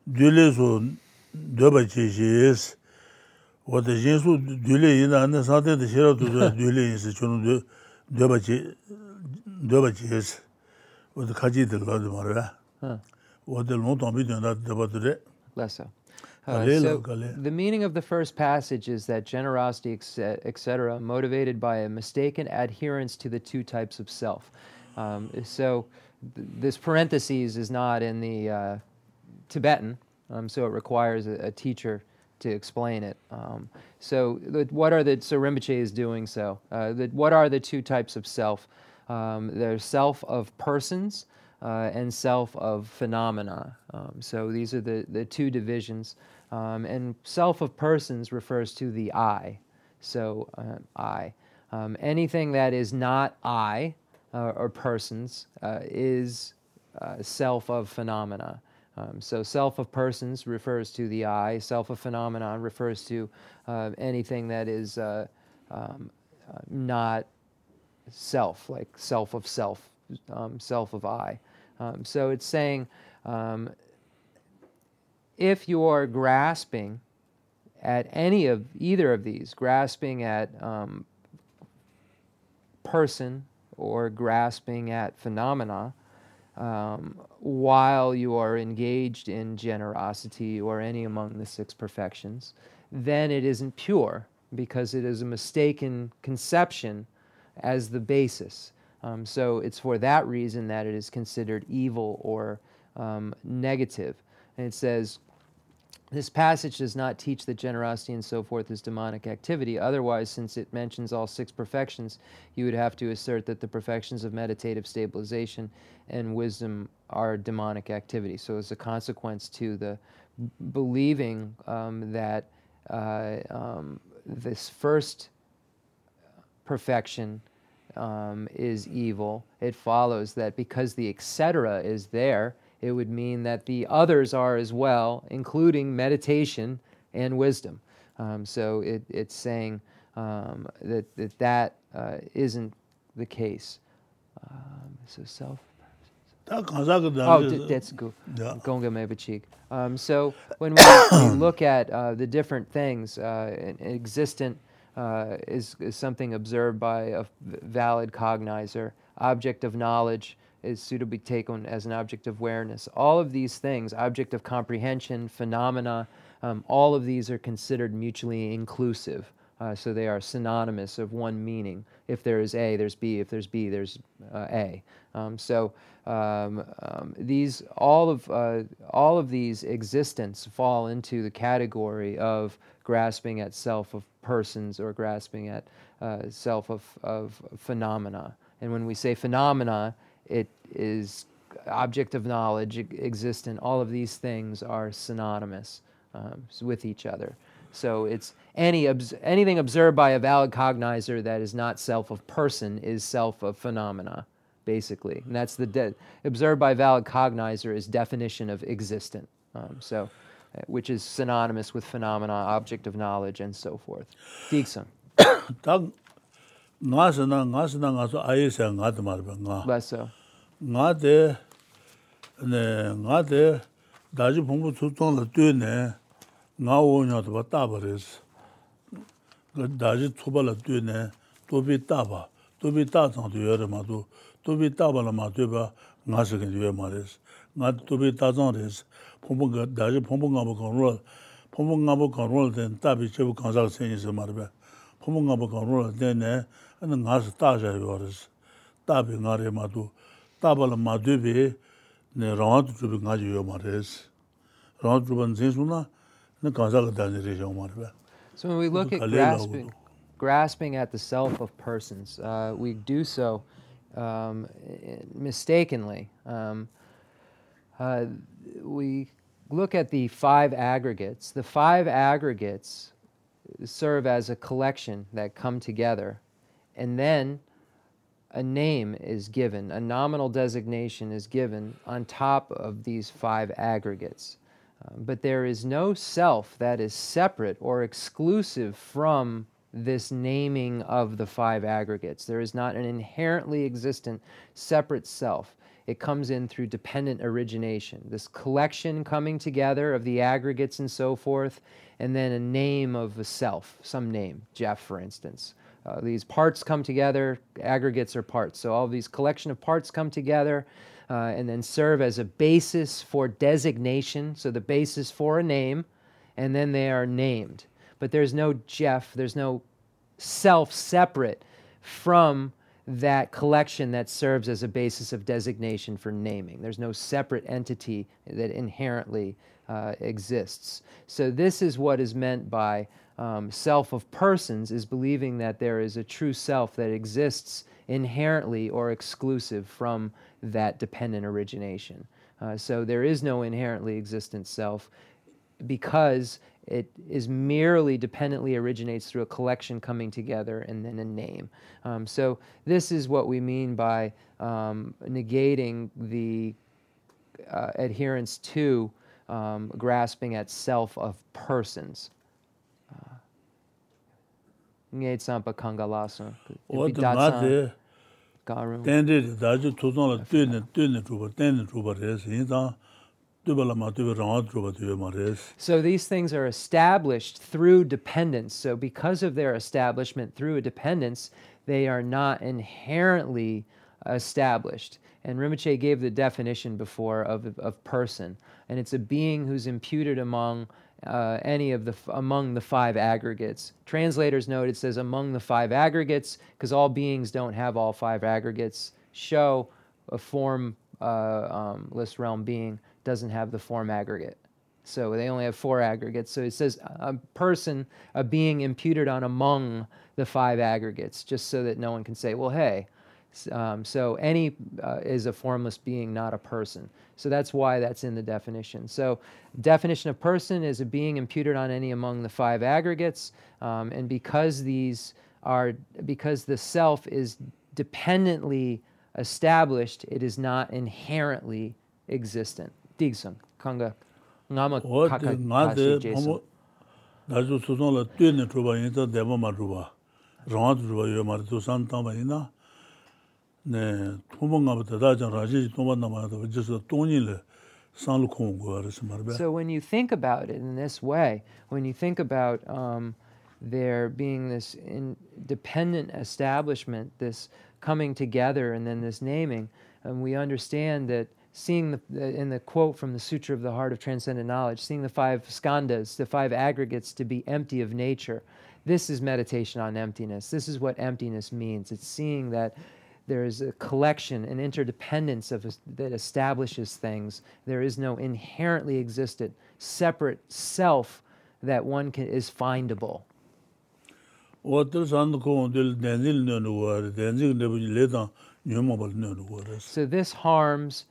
dūlē sō dō bā chī shī yīs, wā tē yin su dū lē yin na, nē sāng tēn tē shē rō dō dū lē yin sī, chō nō dō, dō bā chē, dō bā wā tē kā chī tē lō dō mā rē, Huh. wā tē lōng tōng bī tēn dā tē bā tē rē, Less so. Gale la, so gale. the meaning of the first passage is that generosity, etc., motivated by a mistaken adherence to the two types of self. Um, so th- this parentheses is not in the uh, Tibetan, um, so it requires a, a teacher to explain it. Um, so what are the so Rinpoche is doing so? Uh, what are the two types of self? Um, there's self of persons uh, and self of phenomena. Um, so these are the, the two divisions. Um, and self of persons refers to the I. So uh, I. Um, anything that is not I uh, or persons uh, is uh, self of phenomena. Um, so self of persons refers to the I. Self of phenomenon refers to uh, anything that is uh, um, uh, not self, like self of self, um, self of I. Um, so it's saying um, if you are grasping at any of either of these, grasping at um, person or grasping at phenomena, um, while you are engaged in generosity or any among the six perfections, then it isn't pure because it is a mistaken conception as the basis. Um, so it's for that reason that it is considered evil or um, negative. And it says, this passage does not teach that generosity and so forth is demonic activity. Otherwise, since it mentions all six perfections, you would have to assert that the perfections of meditative stabilization and wisdom are demonic activity. So, as a consequence to the believing um, that uh, um, this first perfection um, is evil, it follows that because the etc. is there, it would mean that the others are as well, including meditation and wisdom. Um, so it, it's saying um, that that, that uh, isn't the case. Um, so self. tā kāngsā kā tā Oh, that's good. Yeah. Gonga Mebachik. Um, so when we, we <coughs> look at uh, the different things, uh, existent uh, is, is something observed by a valid cognizer. Object of knowledge is suitably taken as an object of awareness. All of these things, object of comprehension, phenomena, um, all of these are considered mutually inclusive. Uh, so they are synonymous of one meaning. If there is A, there's B. If there's B, there's uh, A. Um, so um, um, these all of uh, all of these existence fall into the category of grasping at self of persons or grasping at uh, self of, of phenomena. And when we say phenomena, it is object of knowledge, existent, all of these things are synonymous um, with each other. So it's any obs anything observed by a valid cognizer that is not self of person is self of phenomena, basically. And that's the observed by valid cognizer is definition of existent. Um, so, uh, which is synonymous with phenomena, object of knowledge, and so forth. Deekson. <coughs> Less so. nga de ne nga de daji pumbu tsutong la tue ne nga wo nyo taba taba res daji tsuba la tue ne tobi taba tobi ta tsang tue re ma tu tobi taba la ma tue ba nga shikin tue ma res nga tobi ta tsang res pumbu daji pumbu nga bu kanruwa pumbu nga bu kanruwa ten tabi chebu kansak senyi se ma rebe pumbu nga bu kanruwa ten ne nga si ta sha yo res tabi nga re ma tu 따비 저 강사 생이서 말봐 봉봉가고 거로 되네 는 나서 따자 요랬어 따비 나래 마도 따발을 마도비 네 라와도 좀 가지 요 말했어 라와도 좀 생수나 는 강사가 다니래 요 말봐 So when we look at Kalila grasping, Udo. grasping at the self of persons, uh, we do so um, i- mistakenly. Um, uh, we look at the five aggregates. The five aggregates serve as a collection that come together, and then a name is given, a nominal designation is given on top of these five aggregates. Um, but there is no self that is separate or exclusive from this naming of the five aggregates. There is not an inherently existent separate self. It comes in through dependent origination, this collection coming together of the aggregates and so forth, and then a name of a self, some name, Jeff, for instance. Uh, these parts come together, aggregates are parts. So all these collection of parts come together uh, and then serve as a basis for designation, so the basis for a name, and then they are named. But there's no Jeff, there's no self separate from that collection that serves as a basis of designation for naming. There's no separate entity that inherently uh, exists. So this is what is meant by um, self of persons is believing that there is a true self that exists inherently or exclusive from that dependent origination. Uh, so there is no inherently existent self because it is merely dependently originates through a collection coming together and then a name. Um, so this is what we mean by um, negating the uh, adherence to um, grasping at self of persons kanga la res, yin zang la res. So these things are established through dependence. So because of their establishment through a dependence, they are not inherently established. And Rinpoche gave the definition before of, of person. And it's a being who's imputed among uh, any of the among the five aggregates. Translators note it says among the five aggregates because all beings don't have all five aggregates. Show a form uh, um, realm being doesn't have the form aggregate. So they only have four aggregates. So it says a person, a being imputed on among the five aggregates, just so that no one can say, well, hey. Um, so any uh, is a formless being, not a person. So that's why that's in the definition. So definition of person is a being imputed on any among the five aggregates, um, and because these are because the self is dependently established, it is not inherently existent. Digsun, kanga, ngama 어디 kaka 나데 kashi Jason. 뭐 나주 초통을 뛰네 주바 인자 대범마 주바 라와 주바 요 말도 산타마이나 네 토mon가부터 다장 라지 토만나마도 just 돈이래 산로 공고 알아서 말봐 So when you think about it in this way, when you think about um, there being this independent establishment, this coming together, and then this naming, and we understand that seeing the, the in the quote from the Sutra of the Heart of Transcendent Knowledge, seeing the five skandhas, the five aggregates, to be empty of nature, This is meditation on emptiness. This is what emptiness means. It's seeing that there is a collection, an interdependence of, that establishes things. There is no inherently existent separate self that one can, is findable. So this harms,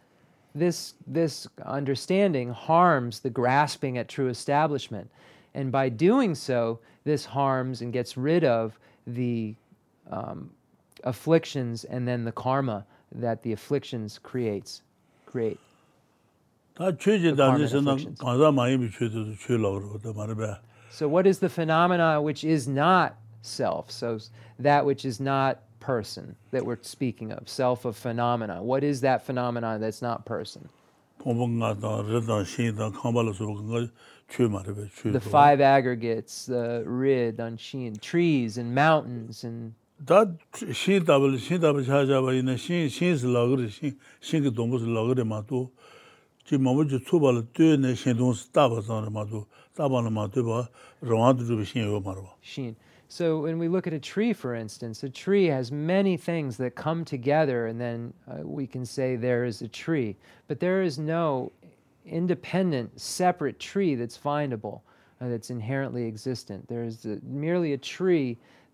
this, this understanding harms the grasping at true establishment. And by doing so, this harms and gets rid of the um, afflictions and then the karma that the afflictions creates create. So what is the phenomena which is not self? So that which is not person that we're speaking of, self of phenomena. What is that phenomena that's not person? The five aggregates, the rid, unshin, trees and mountains and 다 신답을 신답을 찾아봐 있는 신 신스 라그리 신 신기 동부스 라그리 마도 지 뭐지 초발 뛰네 신동스 따바서 마도 따바는 마도 봐 로아도 좀 신요 말어 신 So when we look at a tree, for instance, a tree has many things that come together, and then uh, we can say there is a tree. But there is no independent, separate tree that's findable, uh, that's inherently existent. There is a, merely a tree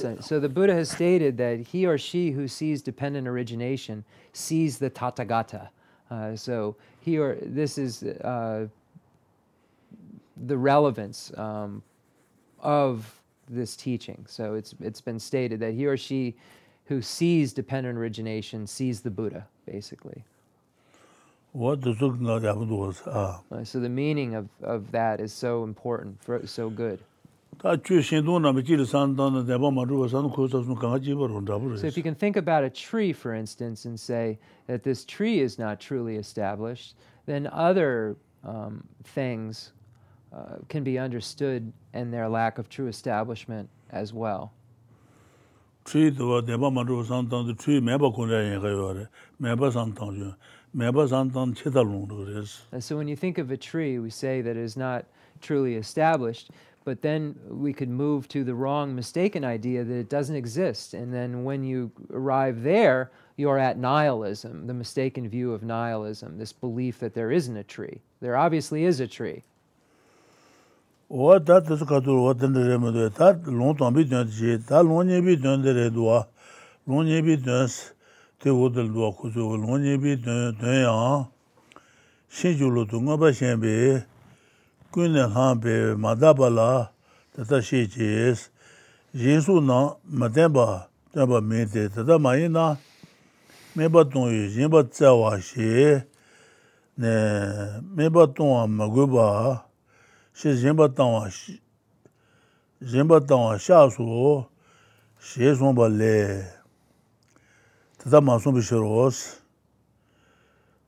so, so the Buddha has stated that he or she who sees dependent origination sees the Tathagata. Uh, so he or this is uh, the relevance um, of this teaching. So it's it's been stated that he or she who sees dependent origination sees the Buddha, basically. What does uh, So the meaning of, of that is so important, for, so good. So if you can think about a tree, for instance, and say that this tree is not truly established, then other um, things uh, can be understood and their lack of true establishment as well. tree do de ba ma ru san tang de tree me ba kun re yin ga yo re me ba san tang ju me ba che da lu ru so when you think of a tree we say that it is not truly established but then we could move to the wrong mistaken idea that it doesn't exist. And then when you arrive there you're at nihilism the mistaken view of nihilism this belief that there isn't a tree. There obviously is a tree. O da da su kadur o den de me de ta long temps bi dön ji ta long ne bi dön de re do long ne bi dön te o de do ko zo long ne bi dön de ya shin ju lo du ngo ba shen bi kune hanpe madaba la tata she chees, jesu na matenpa tenpa mente, tata mayi na. Meba tongyo jenpa tsawa she, ne meba tongwa maguba, she jenpa tangwa, jenpa tangwa sha su, she sonpa le, tata masum bishiros,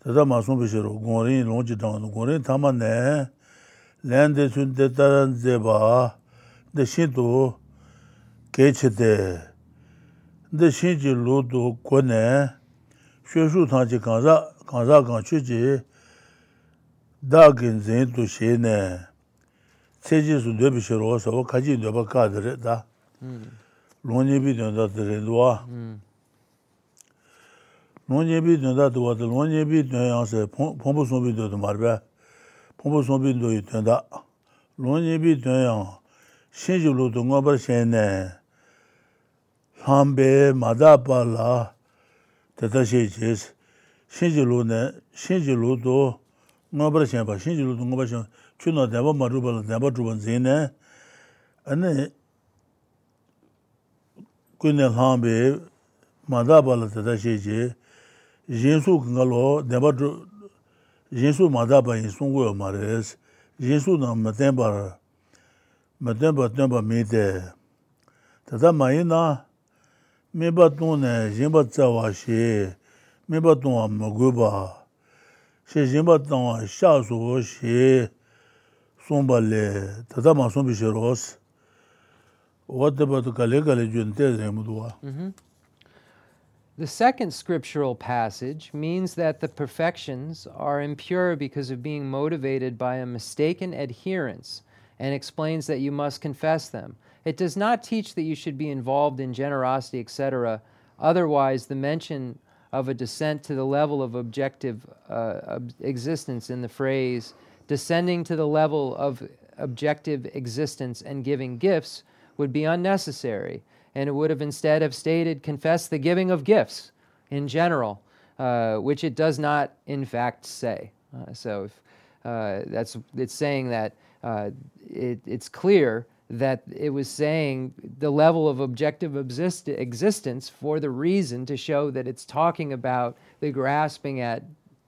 tata masum bishiro, gongrin longji tangwa, gongrin tama ne, lende sunde taran zeba de shidu kechide de shinji ludu kone shweshu tangji kanza kanza kanchuji da ginzin tu shene tseji su dwebi shiro sawa kaji dweba kadire da lonye bi dwenda dire duwa lonye bi dwenda duwa lonye bi dwenda yansi pombu sunbi dwenda marbe pōngbō sōngbī ndō yu tuyān dā, lōng yī bī tuyān yāng, shēn jī lō tu ngā par shēn nē, lāng bē mā dā pā lā, tā tā shē chēs, shēn jī lō nē, shēn jī lō tu ngā par shēn pā, shēn jī lō tu ngā par shēn, chū nā dēbā mā rūpa lā, dēbā rūpa dzī nē, anē, kui nē lāng bē mā dā pā lā, tā tā shē chē, yēn sū ngā lō, dēbā rūpa, 예수 마다바 예수고요 말레스 예수나 마덴바 마덴바 덴바 미데 다다 마이나 메바톤네 젬바자와시 메바톤와 먹어바 시 젬바톤와 샤소시 송발레 다다 마송비셔로스 워드바도 갈레갈레 준테 제무도와 음 The second scriptural passage means that the perfections are impure because of being motivated by a mistaken adherence and explains that you must confess them. It does not teach that you should be involved in generosity, etc. Otherwise, the mention of a descent to the level of objective uh, existence in the phrase descending to the level of objective existence and giving gifts would be unnecessary and it would have instead have stated confess the giving of gifts in general uh, which it does not in fact say uh, so if, uh, that's it's saying that uh, it, it's clear that it was saying the level of objective exist- existence for the reason to show that it's talking about the grasping at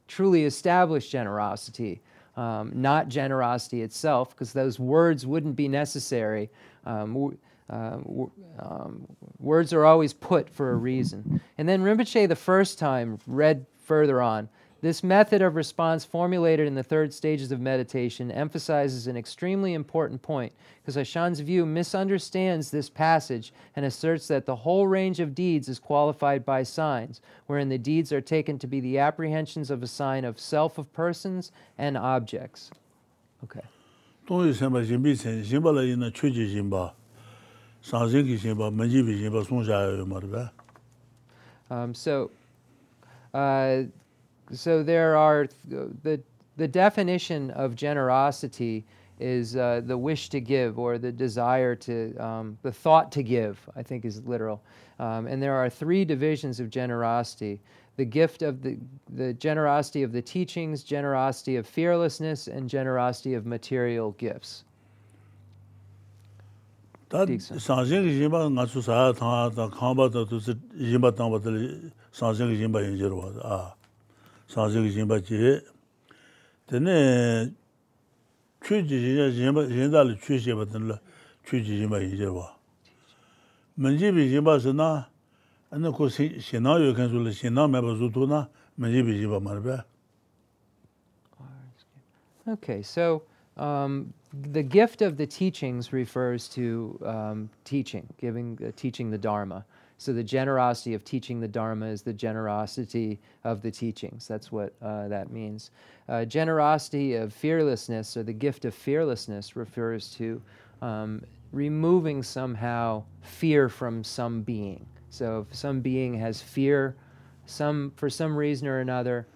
truly established generosity, um, not generosity itself, because those words wouldn't be necessary. Um, w- um, words are always put for a reason. And then Rinpoche, the first time, read further on. This method of response, formulated in the third stages of meditation, emphasizes an extremely important point because Ashan's view misunderstands this passage and asserts that the whole range of deeds is qualified by signs, wherein the deeds are taken to be the apprehensions of a sign of self of persons and objects. Okay. Um, so, uh, so there are th- the the definition of generosity is uh, the wish to give or the desire to um, the thought to give. I think is literal, um, and there are three divisions of generosity: the gift of the the generosity of the teachings, generosity of fearlessness, and generosity of material gifts. 다 딕선. sanzingi jimba nga su saa tanga, ta kamba ta tu si jimba tangba tali sanzingi jimba yinjiro wa, a, sanzingi jimba ji. Tene, chuji jimba, jimba, jinda li chu jimba tani chuji jimba yinjiro wa. Manjibi jimba si na, ane ko si- sinang yu kan su li sinang meba su tu na, manjibi jimba marba. Okay, so um, the gift of the teachings refers to um, teaching, giving, uh, teaching the Dharma. So the generosity of teaching the Dharma is the generosity of the teachings. That's what uh, that means. Uh, generosity of fearlessness, or the gift of fearlessness, refers to um, removing somehow fear from some being. So if some being has fear, some for some reason or another,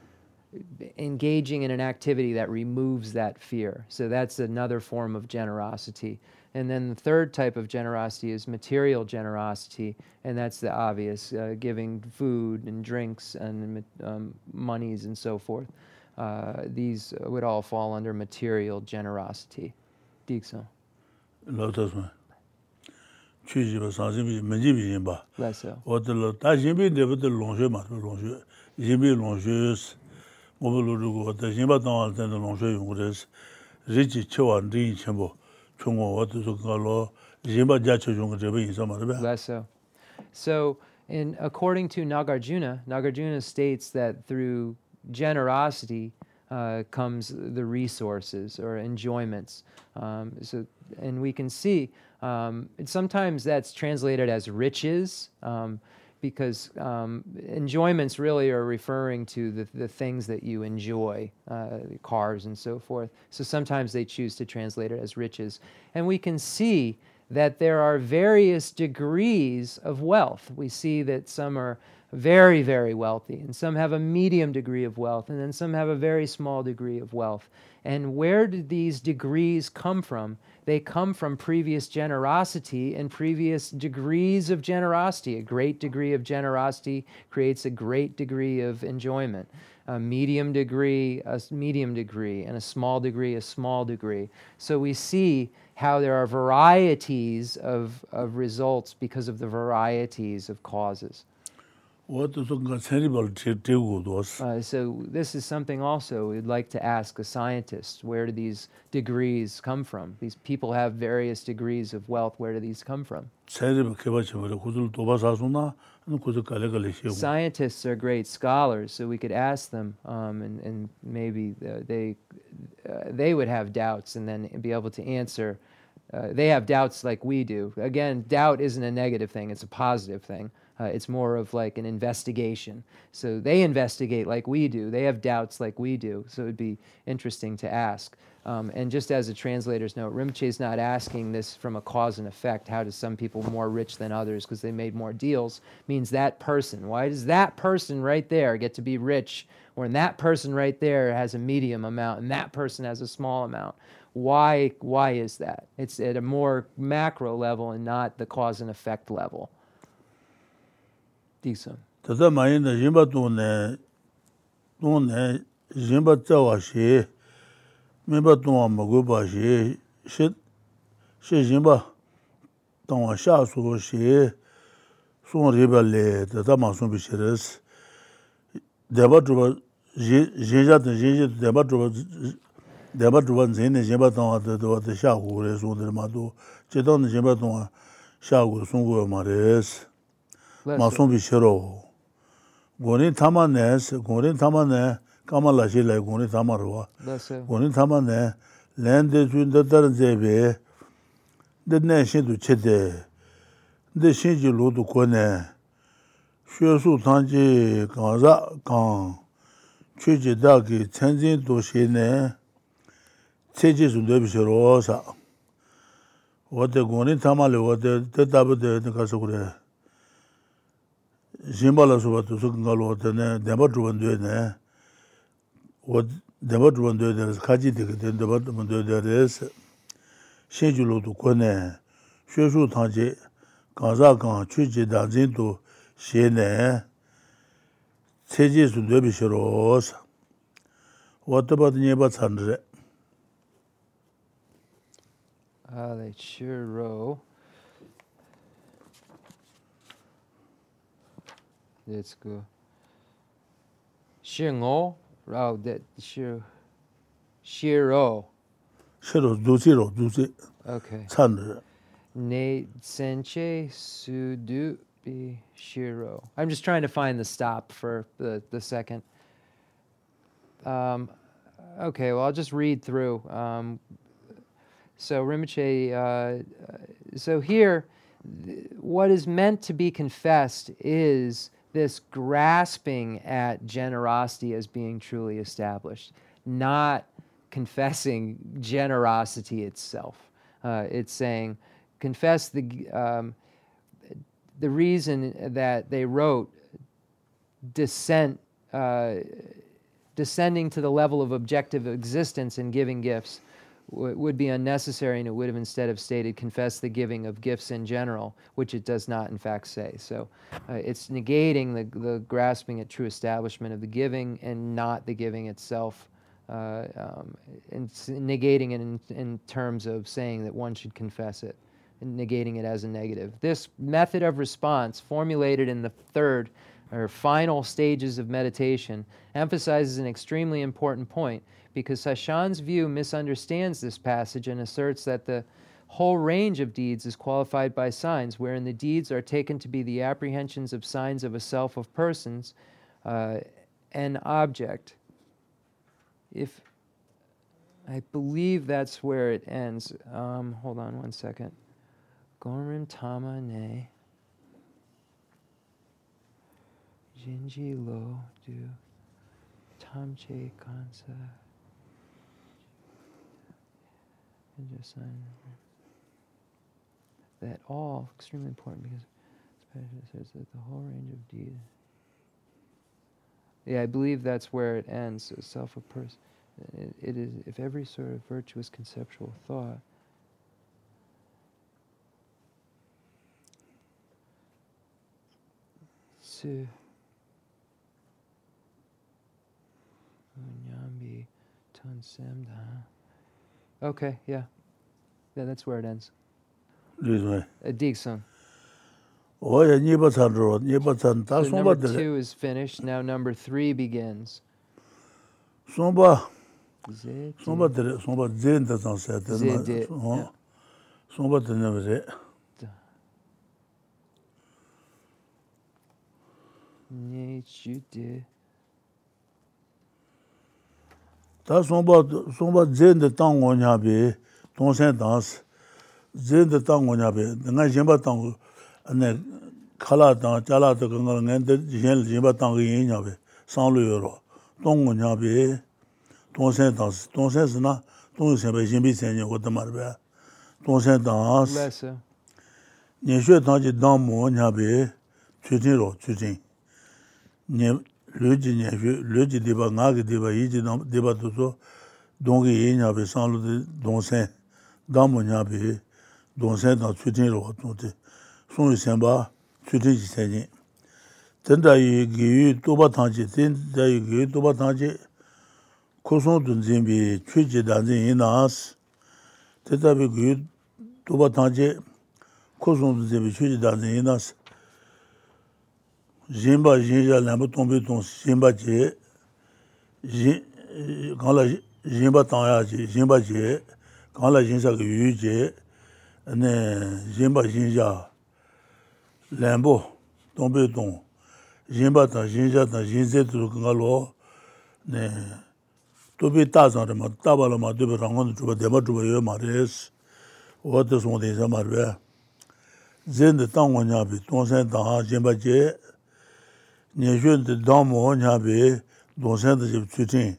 engaging in an activity that removes that fear. So that's another form of generosity. And then the third type of generosity is material generosity, and that's the obvious uh, giving food and drinks and um, monies and so forth. Uh, these would all fall under material generosity. Dikso, Lo tasma. Chu jimba, sanzingi, manjibi jimba. less so ngobo wata tanda chewa chenpo wata lo. Less so. So, in, according to Nagarjuna, Nagarjuna states that through generosity uh, comes the resources or enjoyments. Um, so, and we can see um, sometimes that's translated as riches. Um, because um, enjoyments really are referring to the, the things that you enjoy, uh, cars and so forth. So sometimes they choose to translate it as riches. And we can see that there are various degrees of wealth. We see that some are very, very wealthy, and some have a medium degree of wealth, and then some have a very small degree of wealth. And where did these degrees come from? They come from previous generosity and previous degrees of generosity. A great degree of generosity creates a great degree of enjoyment. A medium degree, a medium degree, and a small degree, a small degree. So we see how there are varieties of, of results because of the varieties of causes. Uh, so this is something also we'd like to ask a scientist. Where do these degrees come from? These people have various degrees of wealth. Where do these come from? Scientists are great scholars, so we could ask them, um, and, and, maybe uh, they, uh, they would have doubts and then be able to answer. Uh, they have doubts like we do. Again, doubt isn't a negative thing, it's a positive thing. Uh, it's more of like an investigation. So they investigate like we do. They have doubts like we do. So it'd be interesting to ask. Um, and just as a translator's note, Rinpoche is not asking this from a cause and effect. How does some people more rich than others because they made more deals? Means that person. Why does that person right there get to be rich when that person right there has a medium amount and that person has a small amount? Why? Why is that? It's at a more macro level and not the cause and effect level. tīksam. Tata māyī na yīmbā tūne, tūne yīmbā tsāwā shī, mīmbā tūwa māgūpa shī, shī, shī yīmbā tāngwā shā sū shī, sūng rīpa lī, tata mā sūng bī shī rīs, dēbā trūpa, yīnjā tā yīnjā tā dēbā trūpa, dēbā trūpa nzīni yīmbā tāngwā tā tā shā gu rī sūng dhī mā tū, chī tāngwā yīmbā tāngwā shā gu sūng gu mā rīs. 마송비 싫어. 고니 타마네스 고니 타마네 까말라실래 고니 타마로. 고니 타마네 랜드 준더 다른 제베 내 신도 체데 내 신지 로도 고네 쉐수 단지 가자 강 최지다기 천진 도시네 체지 준더 비셔로사 어때 고니 타마레 어때 대답을 가서 그래 shinpa soba tu suka nga loo tene denpa dhruvan dhwe ne o denpa dhruvan dhwe dhe res kaji dhika ten denpa dhruvan dhwe dhe res shen ju loo tu ko ne shwe shu tang je kansa kan chu je dan zin tu she ne tse je sun dhwe bi shiro sa o taba tu nye pa tsan dhre Alright, sure row. Let's go. Shingo, oh, that shiro, shiro. Shiro, duchiro, duchi. Okay. Chan. Ne senche sudu shiro. I'm just trying to find the stop for the the second. Um, okay, well I'll just read through. Um, so Rinpoche, uh, so here, what is meant to be confessed is this grasping at generosity as being truly established, not confessing generosity itself. Uh, it's saying, confess the, um, the reason that they wrote descent, uh, descending to the level of objective existence and giving gifts would be unnecessary and it would have instead have stated confess the giving of gifts in general which it does not in fact say. So uh, it's negating the, the grasping at true establishment of the giving and not the giving itself uh, um, and negating it in, in terms of saying that one should confess it and negating it as a negative. This method of response formulated in the third or final stages of meditation emphasizes an extremely important point because Sashan's view misunderstands this passage and asserts that the whole range of deeds is qualified by signs, wherein the deeds are taken to be the apprehensions of signs of a self of persons, uh, an object. If I believe that's where it ends. Um, hold on one second. Tama Ne. Jinji Lo Du Tamche Kansa. and just sign uh, that all extremely important because especially says that the whole range of deeds. Yeah, I believe that's where it ends. Self a person. It, it is if every sort of virtuous conceptual thought. To Nyambi Tansemda. Okay, yeah. Yeah, that's where it ends. This way. A Dixon. Oh, yeah, Nibatan Road. Nibatan. So number two is finished. Now number three begins. Somba. Somba dere. Somba zen de zan se. Zen oh. Somba de ne vre. Ne chu de. Tā sōmbā dzēn dā tāng ngō nyā bē, tōng sēn tāngs, dzēn dā tāng ngō nyā bē, ngā yinbā tāng, nē, khalā tāng, chālā tā kāngā, ngā dā yinbā tāng kā yin nyā bē, sāng lō yorō, tōng ngō nyā bē, tōng sēn tāngs, tōng sēn sī na, tōng sēn bē, yinbī sēn nyā wā tā mā rā bē, tōng sēn tāngs, nyē shuē tāng jī dāng mō nyā bē, chū rō, chū lyoji nyashu, lyoji diba, ngagi diba, yiji diba tuso, dongi ye nyabi, sanlu di donsen, damo nyabi, donsen dan tsutin rwa tunti, sunyi senpa, tsutin ji senji. Tenda yi giyu toba tangi, tenda yi giyu toba tangi, kusun tun zinbi, chuji danzin yi naas, tenda bi giyu toba tangi, kusun tun zinbi, chuji danzin yi naas, zinba zinja lambu tongpe tong zinba je, kaanla zinba tangya je, zinba je, kaanla zinja ka yu je, zinba zinja lambu tongpe tong, zinba tang, zinja tang, zinze tu kanga lo, tupi ta zang rima, taba lama tupi rangon chuba, deba chuba yo ma res, wata song tenza marwe, zinde tango nyabi, tongsen tanga zinba je, nyeshun di dang moho nyabi dongsen di jib tsutin.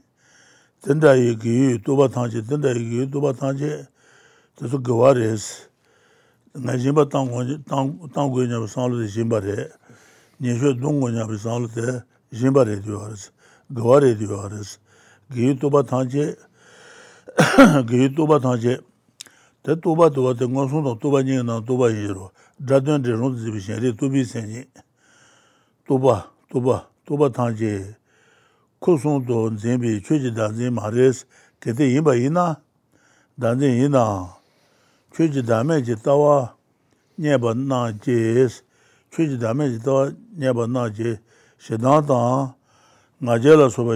Tenda yi giyu tuba tangji, tenda yi giyu tuba tangji, tisu gawa res. Nga jimba tang guyu nyabi sanglu di jimba re, nyeshun dung guyu nyabi sanglu di jimba re diyo haris, gawa re diyo haris. Giyu tuba tangji, <coughs> giyu tuba tangji, te tuba tuba te ngonsung tong tuba nyingi nang tuba yiro, dhradun di rung di jibi shen, re tubi sen yin, tuba. 도비 랑원 주바 데바 주바 요 마레스 어디 송데 자마르베 zin de tang wo nya bi dong san dang ha jin ba je nian xun de dang mo nya bi dong san de ji chu jin den da yi gi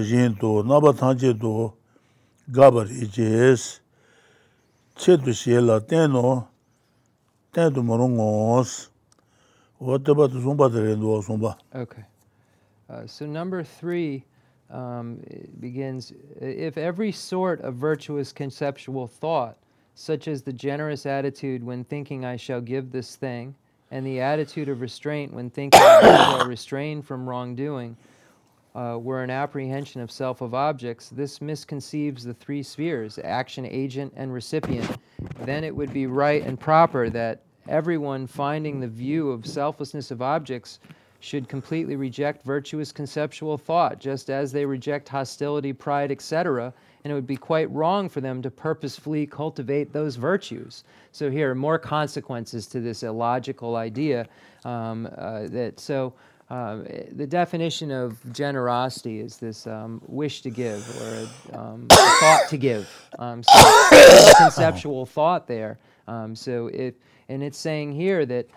yu du ba tang ji den da yi gi yu du ba tang ji de su ge wa re s nga jin ba tang wo tang tang gu nya bi sang lu de jin ba re nian xun dong wo nya bi sang lu de jin ba re di Uh, so number three um, begins if every sort of virtuous conceptual thought, such as the generous attitude when thinking I shall give this thing, and the attitude of restraint when thinking I shall <coughs> restrain from wrongdoing, uh, were an apprehension of self of objects, this misconceives the three spheres action, agent, and recipient. Then it would be right and proper that everyone finding the view of selflessness of objects should completely reject virtuous conceptual thought, just as they reject hostility, pride, etc. And it would be quite wrong for them to purposefully cultivate those virtues. So here are more consequences to this illogical idea um, uh, that so. Um, the definition of generosity is this um, wish to give or um, <coughs> thought to give. Um, so conceptual thought there. Um, so it, and it's saying here that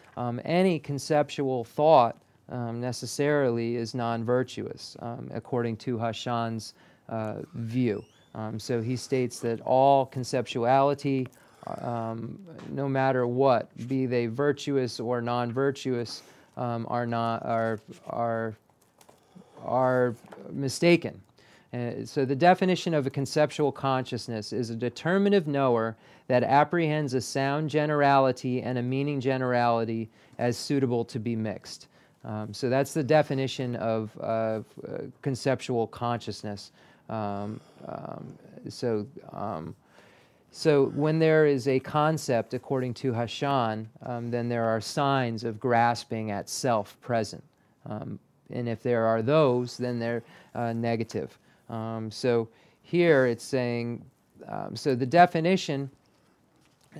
any conceptual thought um, necessarily is non-virtuous, um, according to Hashan's uh, view. Um, so he states that all conceptuality, um, no matter what, be they virtuous or non-virtuous, um, are not are are are mistaken. Uh, so the definition of a conceptual consciousness is a determinative knower that apprehends a sound generality and a meaning generality as suitable to be mixed. Um, so that's the definition of uh, conceptual consciousness. Um, um, so, um, so when there is a concept, according to Hashan, um, then there are signs of grasping at self present. Um, and if there are those, then they're uh, negative. So here it's saying, so the definition,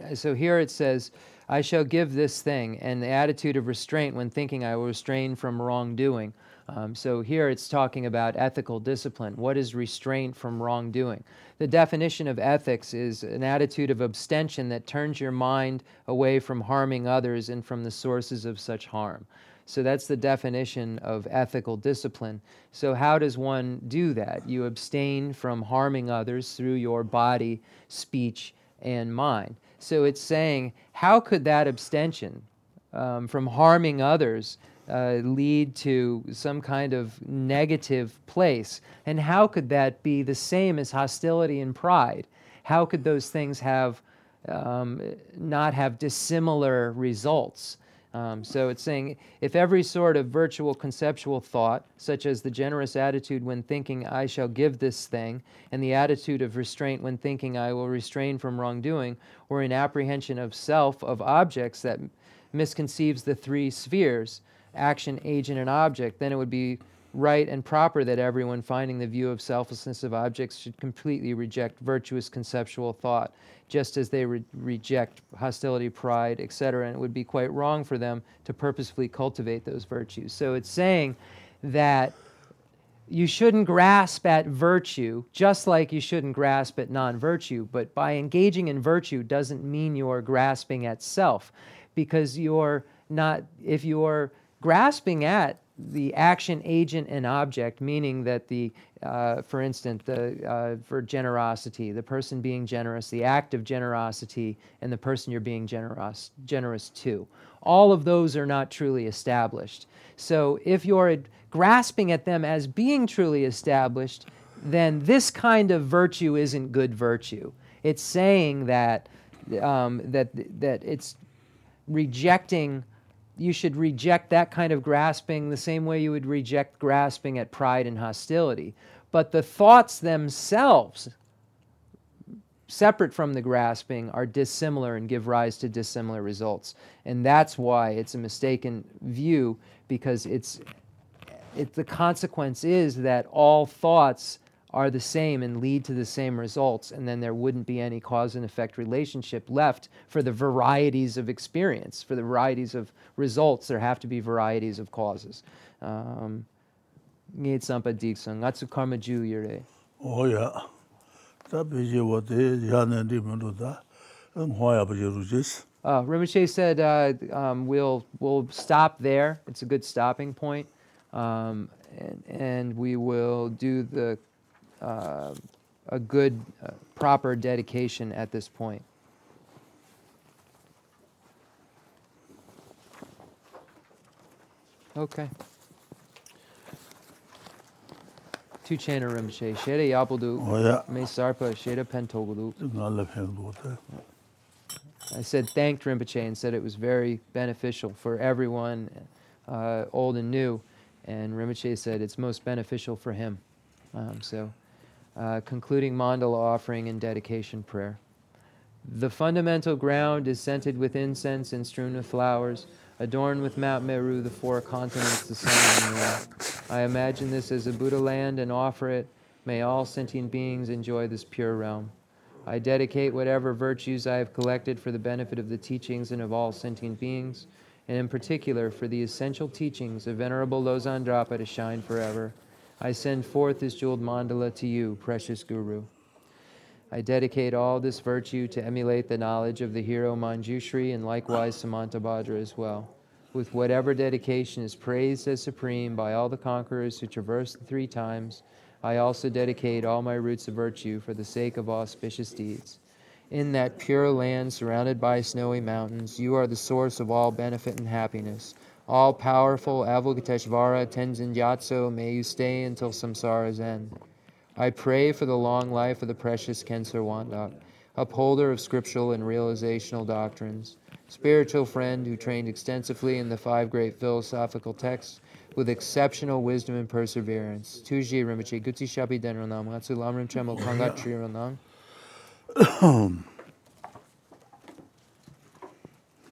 uh, so here it says, I shall give this thing, and the attitude of restraint when thinking I will restrain from wrongdoing. Um, so here it's talking about ethical discipline. What is restraint from wrongdoing? The definition of ethics is an attitude of abstention that turns your mind away from harming others and from the sources of such harm. So that's the definition of ethical discipline. So, how does one do that? You abstain from harming others through your body, speech, and mind. So, it's saying, how could that abstention um, from harming others uh, lead to some kind of negative place? And how could that be the same as hostility and pride? How could those things have um, not have dissimilar results? Um, so it's saying if every sort of virtual conceptual thought, such as the generous attitude when thinking, I shall give this thing, and the attitude of restraint when thinking, I will restrain from wrongdoing, or in apprehension of self of objects that misconceives the three spheres action, agent, and object, then it would be right and proper that everyone finding the view of selflessness of objects should completely reject virtuous conceptual thought, just as they re- reject hostility, pride, etc. And it would be quite wrong for them to purposefully cultivate those virtues. So it's saying that you shouldn't grasp at virtue just like you shouldn't grasp at non virtue, but by engaging in virtue doesn't mean you're grasping at self because you're not, if you're grasping at the action, agent, and object, meaning that the, uh, for instance, the uh, for generosity, the person being generous, the act of generosity, and the person you're being generous generous to. All of those are not truly established. So if you're grasping at them as being truly established, then this kind of virtue isn't good virtue. It's saying that um, that that it's rejecting you should reject that kind of grasping the same way you would reject grasping at pride and hostility. But the thoughts themselves, separate from the grasping, are dissimilar and give rise to dissimilar results. And that's why it's a mistaken view because it's it, the consequence is that all thoughts are the same and lead to the same results, and then there wouldn't be any cause and effect relationship left for the varieties of experience, for the varieties of results. There have to be varieties of causes. Um, nge tsampa diksa nga tsu karma ju yore. Oh ya. Ta beje wo de ya ne di mun do da. Ng hwa ya beje ru jis. Uh, Rinpoche said uh, um, we'll we'll stop there. It's a good stopping point, um, and, and we will do the uh, a good, uh, proper dedication at this point. Okay. Tu chana rimshe, sheda yabudu, Oh me sarpa, sheda pentogudu. Nga la phen do ta. I said thanked Rinpoche and said it was very beneficial for everyone, uh, old and new. And Rinpoche said it's most beneficial for him. Um, so, uh, concluding mandala offering and dedication prayer. The fundamental ground is scented with incense and strewn with flowers, adorned with Mount Meru, the four continents, the sun, and the moon. I imagine this as a Buddha land and offer it. May all sentient beings enjoy this pure realm. I dedicate whatever virtues I have collected for the benefit of the teachings and of all sentient beings, and in particular for the essential teachings of Venerable Losang Dragpa to shine forever. I send forth this jeweled mandala to you, precious Guru. I dedicate all this virtue to emulate the knowledge of the hero Manjushri and likewise Samantabhadra as well. With whatever dedication is praised as supreme by all the conquerors who traverse the three times, I also dedicate all my roots of virtue for the sake of auspicious deeds. In that pure land surrounded by snowy mountains, you are the source of all benefit and happiness. All powerful Avalokiteshvara Tenzin Gyatso, may you stay until samsara's end. I pray for the long life of the precious Khensur Wangdak, upholder of scriptural and realizational doctrines, spiritual friend who trained extensively in the five great philosophical texts with exceptional wisdom and perseverance. Tuji Rinpoche, Gutsi Shabi Denronam, Lamrim Chenmo Kangat Trironam.